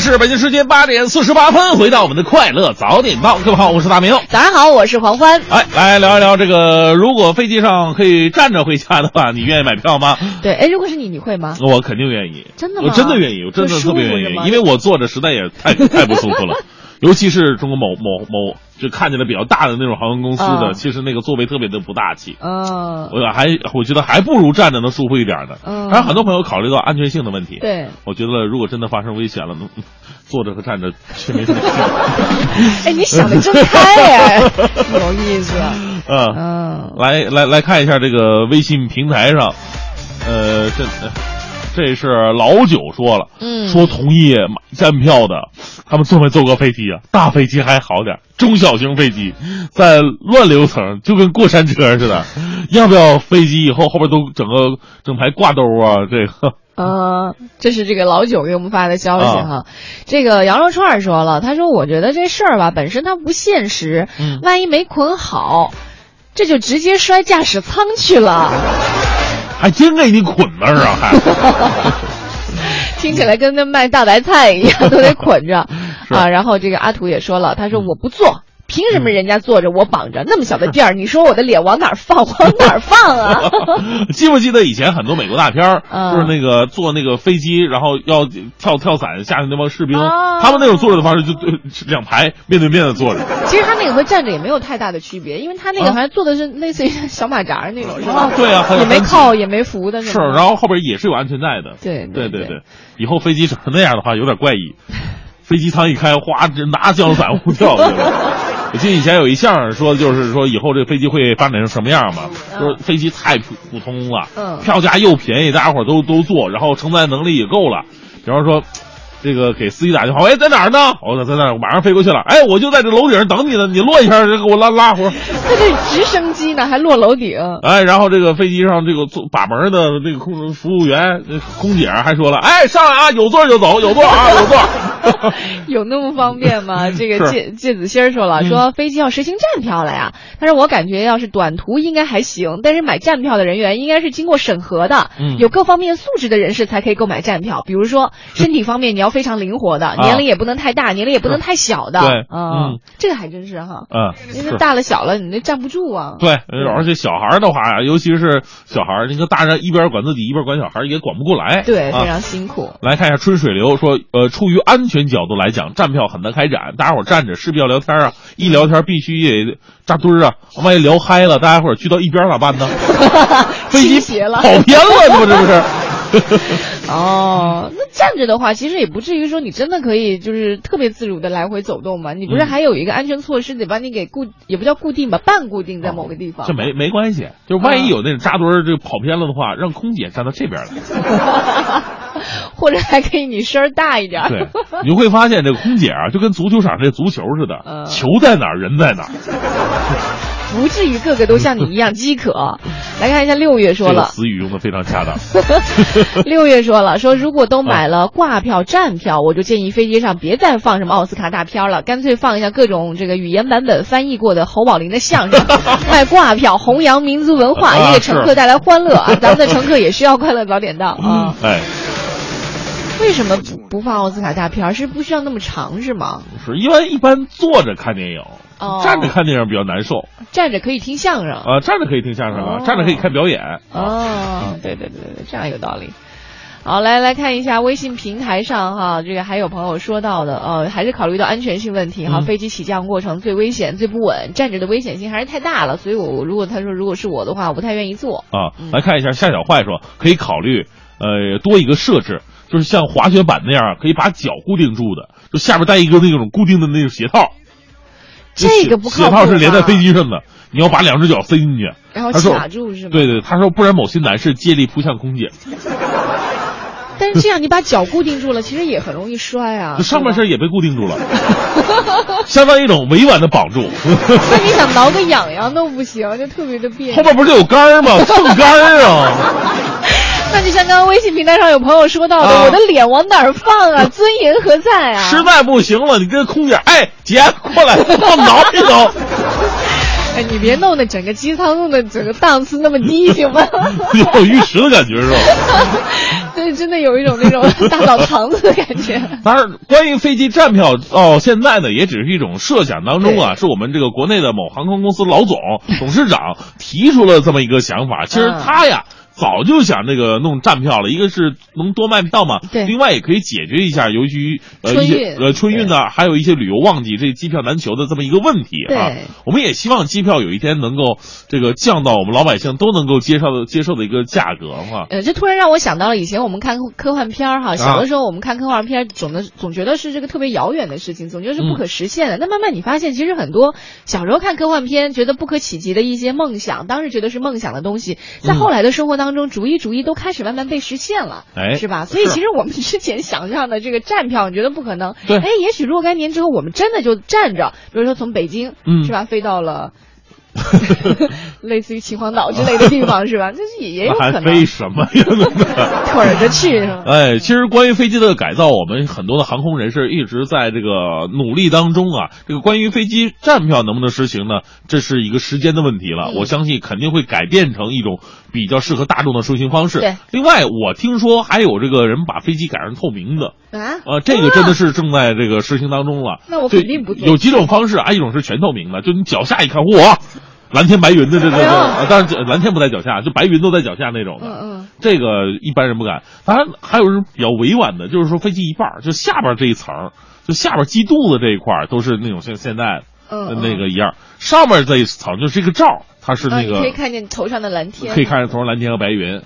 S5: 是
S3: 北京时间八点四十八分，回到我们的快乐早点报，各位好，我是大明。
S2: 早上好，我是黄欢。
S3: 哎，来聊一聊这个，如果飞机上可以站着回家的话，你愿意买票吗？
S2: 对，哎，如果是你，你会吗？
S3: 我肯定愿意，
S2: 真的吗
S3: 我真的愿意，我真的特别愿意，因为我坐着实在也太太不舒服了，尤其是中国某某某就看起来比较大的那种航空公司的，
S2: 嗯
S3: 其实那个座位特别的不大气。
S2: 嗯，
S3: 我还我觉得还不如站着能舒服一点呢。
S2: 嗯
S3: 还有很多朋友考虑到安全性的问题。
S2: 对，
S3: 我觉得如果真的发生危险了，能 坐着和站着却没什么区别。
S2: 哎，你想的真开哎，有意思。
S3: 嗯
S2: 嗯，
S3: 来来来看一下这个微信平台上，呃，这呃这是老九说了，
S2: 嗯
S3: 说同意买站票的，他们坐没坐过飞机啊？大飞机还好点，中小型飞机在乱流层就跟过山车似的，要不要飞机以后后边都整个整排挂兜啊？这个。
S2: 呃，这是这个老九给我们发的消息
S3: 啊
S2: 哈。这个羊肉串儿说了，他说我觉得这事儿吧本身它不现实，
S3: 嗯
S2: 万一没捆好，这就直接摔驾驶舱去了。
S3: 还真给你捆那儿啊，还
S2: 听起来跟那卖大白菜一样，都得捆着 啊。然后这个阿土也说了，他说我不坐。凭什么人家坐着我绑着那么小的地儿？你说我的脸往哪儿放？往哪儿放啊？
S3: 记不记得以前很多美国大片儿，
S2: 嗯
S3: 就是那个坐那个飞机，然后要跳跳伞下去那帮士兵，
S2: 哦
S3: 他们那种坐着的方式就对两排面对面的坐着。
S2: 其实他那个和站着也没有太大的区别，因为他那个
S3: 啊
S2: 好像坐的是类似于小马扎那种，是吧
S3: 啊？对啊很
S2: 也没靠也没扶的那
S3: 是，然后后边也是有安全带的。
S2: 对对
S3: 对对，以后飞机整成那样的话，有点怪异。飞机舱一开，哗，这拿降落伞呼跳。我记得以前有一相声说，就是说以后这飞机会发展成什么样嘛？说飞机太普普通了，
S2: 嗯
S3: 票价又便宜，大家伙儿都都坐，然后承载能力也够了。比方说，这个给司机打电话，喂，在哪儿呢？我在在那儿，马上飞过去了。哎，我就在这楼顶上等你呢，你落一下，给我拉拉活儿。
S2: 他这直升机呢，还落楼顶。
S3: 哎，然后这个飞机上这个坐把门的那个空服务员、呃空姐还说了，哎，上来啊，有座就走，有座啊，有座。
S2: 有那么方便吗？这个
S3: 是
S2: 芥芥子心儿说了，
S3: 嗯
S2: 说飞机要实行站票了呀。他说我感觉要是短途应该还行，但是买站票的人员应该是经过审核的，
S3: 嗯
S2: 有各方面素质的人士才可以购买站票。比如说身体方面你要非常灵活的，年龄也不能太大，年龄也不能太小的。
S3: 啊对
S2: 嗯
S3: 嗯，
S2: 这个还真是哈。
S3: 嗯，
S2: 因为大了小了，你那站不住啊。
S3: 对，呃而且小孩的话，尤其是小孩儿，你看大人一边管自己一边管小孩，也管不过来。
S2: 对，
S3: 啊
S2: 非常辛苦。
S3: 来看一下春水流说，呃，出于安全角度来讲，站票很难开展，大家伙站着势必要聊天啊，一聊天必须也扎堆儿啊，万一聊嗨了，大家伙儿聚到一边儿咋办呢？飞机
S2: 斜了
S3: 跑偏了，这不这不是？
S2: 哦，那站着的话，其实也不至于说你真的可以就是特别自如的来回走动嘛。你不是
S3: 嗯
S2: 还有一个安全措施，得把你给固，也不叫固定吧，半固定在某个地方。
S3: 这没没关系，就是万一有那种扎堆儿这个跑偏了的话，让空姐站到这边来。
S2: 或者还可以你声儿大一点。
S3: 对，你会发现这个空姐啊，就跟足球场这足球似的，
S2: 嗯
S3: 球在哪儿，人在哪儿。
S2: 不至于个个都像你一样饥渴。来看一下六月说
S3: 这个
S2: 了，
S3: 词语用的非常恰当。
S2: 六月说了，说如果都买了挂票、站票，我就建议飞机上别再放什么奥斯卡大片了，干脆放一下各种这个语言版本翻译过的侯宝林的相声，卖挂票弘扬民族文化，
S3: 啊
S2: 也给乘客带来欢乐啊！咱们的乘客也需要快乐早点到啊。
S3: 哎，
S2: 为什么不放奥斯卡大片儿？是不需要那么长是吗？
S3: 是因为一般坐着看电影，
S2: 哦
S3: 站着看电影比较难受
S2: 站着可以听相声。
S3: 啊，站着可以听相声啊，
S2: 哦
S3: 站着可以看表演。
S2: 哦，对对对对，这样有道理。好，来来看一下微信平台上哈，这个还有朋友说到的，呃，还是考虑到安全性问题哈，
S3: 嗯
S2: 飞机起降过程最危险、最不稳，站着的危险性还是太大了，所以我如果他说如果是我的话，我不太愿意坐。
S3: 啊，来看一下夏小坏说可以考虑呃多一个设置，就是像滑雪板那样可以把脚固定住的，就下边带一个那种固定的那种鞋套。
S2: 这个不靠谱
S3: 鞋套是连在飞机上的，你要把两只脚塞进去。
S2: 然后卡住是吗？
S3: 对对，他说不然某些男士借力扑向空姐，
S2: 但是这样你把脚固定住了，其实也很容易摔啊。
S3: 就上半身也被固定住了，相当于一种委婉的绑住。
S2: 那你想挠个痒痒都不行，就特别的别扭。
S3: 后面不是有杆儿吗？蹭杆儿啊！
S2: 那就像刚刚微信平台上有朋友说到的，
S3: 啊
S2: 我的脸往哪儿放啊？尊严何在啊？
S3: 实在不行了，你跟空姐，哎，姐过来，帮我挠一挠。
S2: 哎，你别弄得整个机舱弄得整个档次那么低，行吗？
S3: 有玉石的感觉是吧？
S2: 对，真的有一种那种大澡堂子的感觉。
S3: 当然，关于飞机站票，哦，现在呢也只是一种设想当中啊，是我们这个国内的某航空公司老总、董事长提出了这么一个想法。其实
S2: 嗯
S3: 他呀。早就想这个弄站票了，一个是能多卖票嘛，
S2: 对。
S3: 另外也可以解决一下由于呃一些呃春运呢，还有一些旅游旺季这机票难求的这么一个问题啊
S2: 对。
S3: 我们也希望机票有一天能够这个降到我们老百姓都能够接受的接受的一个价格哈。
S2: 呃，这突然让我想到了以前我们看科幻片儿哈，小的时候我们看科幻片儿，总的总觉得是这个特别遥远的事情，总觉得是不可实现的。那、慢慢你发现，其实很多小时候看科幻片觉得不可企及的一些梦想，当时觉得是梦想的东西，在后来的生活当中，逐一逐一都开始慢慢被实现了，
S3: 哎
S2: 是吧？所以其实我们之前想象的这个站票，你觉得不可能？
S3: 对
S2: 哎，也许若干年之后，我们真的就站着，比如说从北京，
S3: 嗯
S2: 是吧，飞到了。类似于秦皇岛之类的地方 是吧？这是也也有可能
S3: 飞什么呀？
S2: 腿着去是吧？
S3: 哎，其实关于飞机的改造，我们很多的航空人士一直在这个努力当中啊。这个关于飞机站票能不能实行呢？这是一个时间的问题了。
S2: 嗯
S3: 我相信肯定会改变成一种比较适合大众的出行方式。
S2: 对
S3: 另外，我听说还有这个人把飞机改成透明的，
S2: 啊
S3: 呃，这个真的是正在这个实行当中了。
S2: 那我肯定不
S3: 有几种方式啊，一种是全透明的，就你脚下一看，哇，蓝天白云的这这这，
S2: 哎呦
S3: 啊当然蓝天不在脚下，就白云都在脚下那种的。
S2: 嗯嗯，
S3: 这个一般人不敢。当然，还有人比较委婉的，就是说飞机一半，就下边这一层，就下边机肚子这一块都是那种像现在
S2: 嗯
S3: 的那个一样，上面这一层就是一个罩，它是那个
S2: 可以看见头上的蓝天，
S3: 可以看见头上蓝天和白云。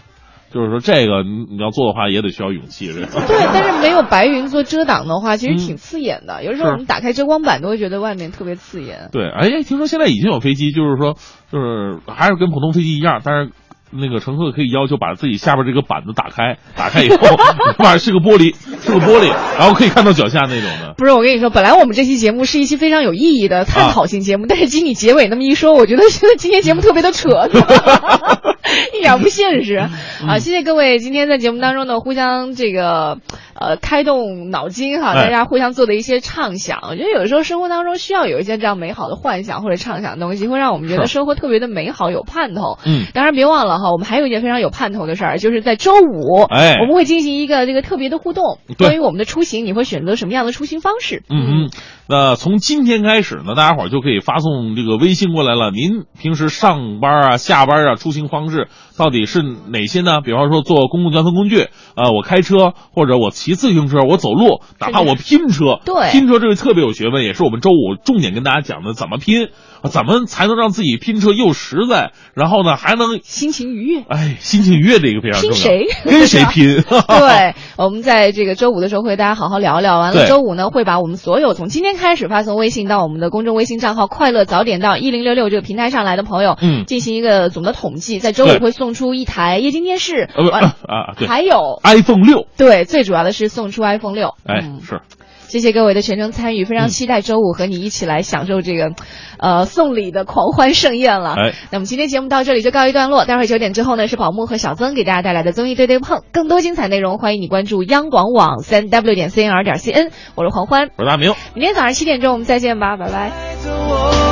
S3: 就是说，这个你你要做的话，也得需要勇气。
S2: 对，但是没有白云做遮挡的话，其实挺刺眼的。有的时候我们打开遮光板都会觉得外面特别刺眼。
S3: 对，哎，听说现在已经有飞机，就是说，就是还是跟普通飞机一样，但是那个乘客可以要求把自己下边这个板子打开，打开以后，反正是个玻璃，是个玻璃，然后可以看到脚下那种的。
S2: 不是，我跟你说，本来我们这期节目是一期非常有意义的探讨性节目，但是经你结尾那么一说，我觉得现在今天节目特别的扯，一点不现实。啊，谢谢各位今天在节目当中呢，互相这个呃开动脑筋哈，
S3: 哎
S2: 大家互相做的一些畅想。我觉得有的时候生活当中需要有一些这样美好的幻想或者畅想的东西，会让我们觉得生活特别的美好有盼头。
S3: 嗯，
S2: 当然别忘了哈，我们还有一件非常有盼头的事儿，就是在周五，
S3: 哎
S2: 我们会进行一个这个特别的互动，关于我们的出行，你会选择什么样的出行方式？
S3: 嗯嗯，那从今天开始呢，大家伙儿就可以发送这个微信过来了。您平时上班啊、下班啊，出行方式到底是哪些呢？比方说坐公共交通工具，呃，我开车或者我骑自行车，我走路，哪怕我拼车，
S2: 对
S3: 拼车这个特别有学问，也是我们周五重点跟大家讲的怎么拼，啊怎么才能让自己拼车又实在，然后呢还能
S2: 心情愉悦。
S3: 哎心情愉悦这个非常重要。
S2: 拼谁
S3: 跟谁拼？
S2: 对，我们在这个周五的时候会大家好好聊聊。完了，周五呢会把我们所有从今天开始发送微信到我们的公众微信账号“快乐早点到一零六六”这个平台上来的朋友，
S3: 嗯
S2: 进行一个总的统计，在周五会送出一台液晶电视，
S3: 呃不
S2: 完
S3: 啊对
S2: 还有
S3: iPhone 六，
S2: 对，最主要的是送出 iPhone 六。
S3: 哎
S2: 嗯
S3: 是。
S2: 谢谢各位的全程参与，非常期待周五和你一起来享受这个，呃，送礼的狂欢盛宴了。
S3: 哎
S2: 那么今天节目到这里就告一段落，待会儿九点之后呢是宝木和小曾给大家带来的综艺对对碰，更多精彩内容欢迎你关注央广网三 w 点 cnr 点 cn，我是黄欢，
S3: 我是大明。
S2: 明天早上七点钟我们再见吧，拜拜。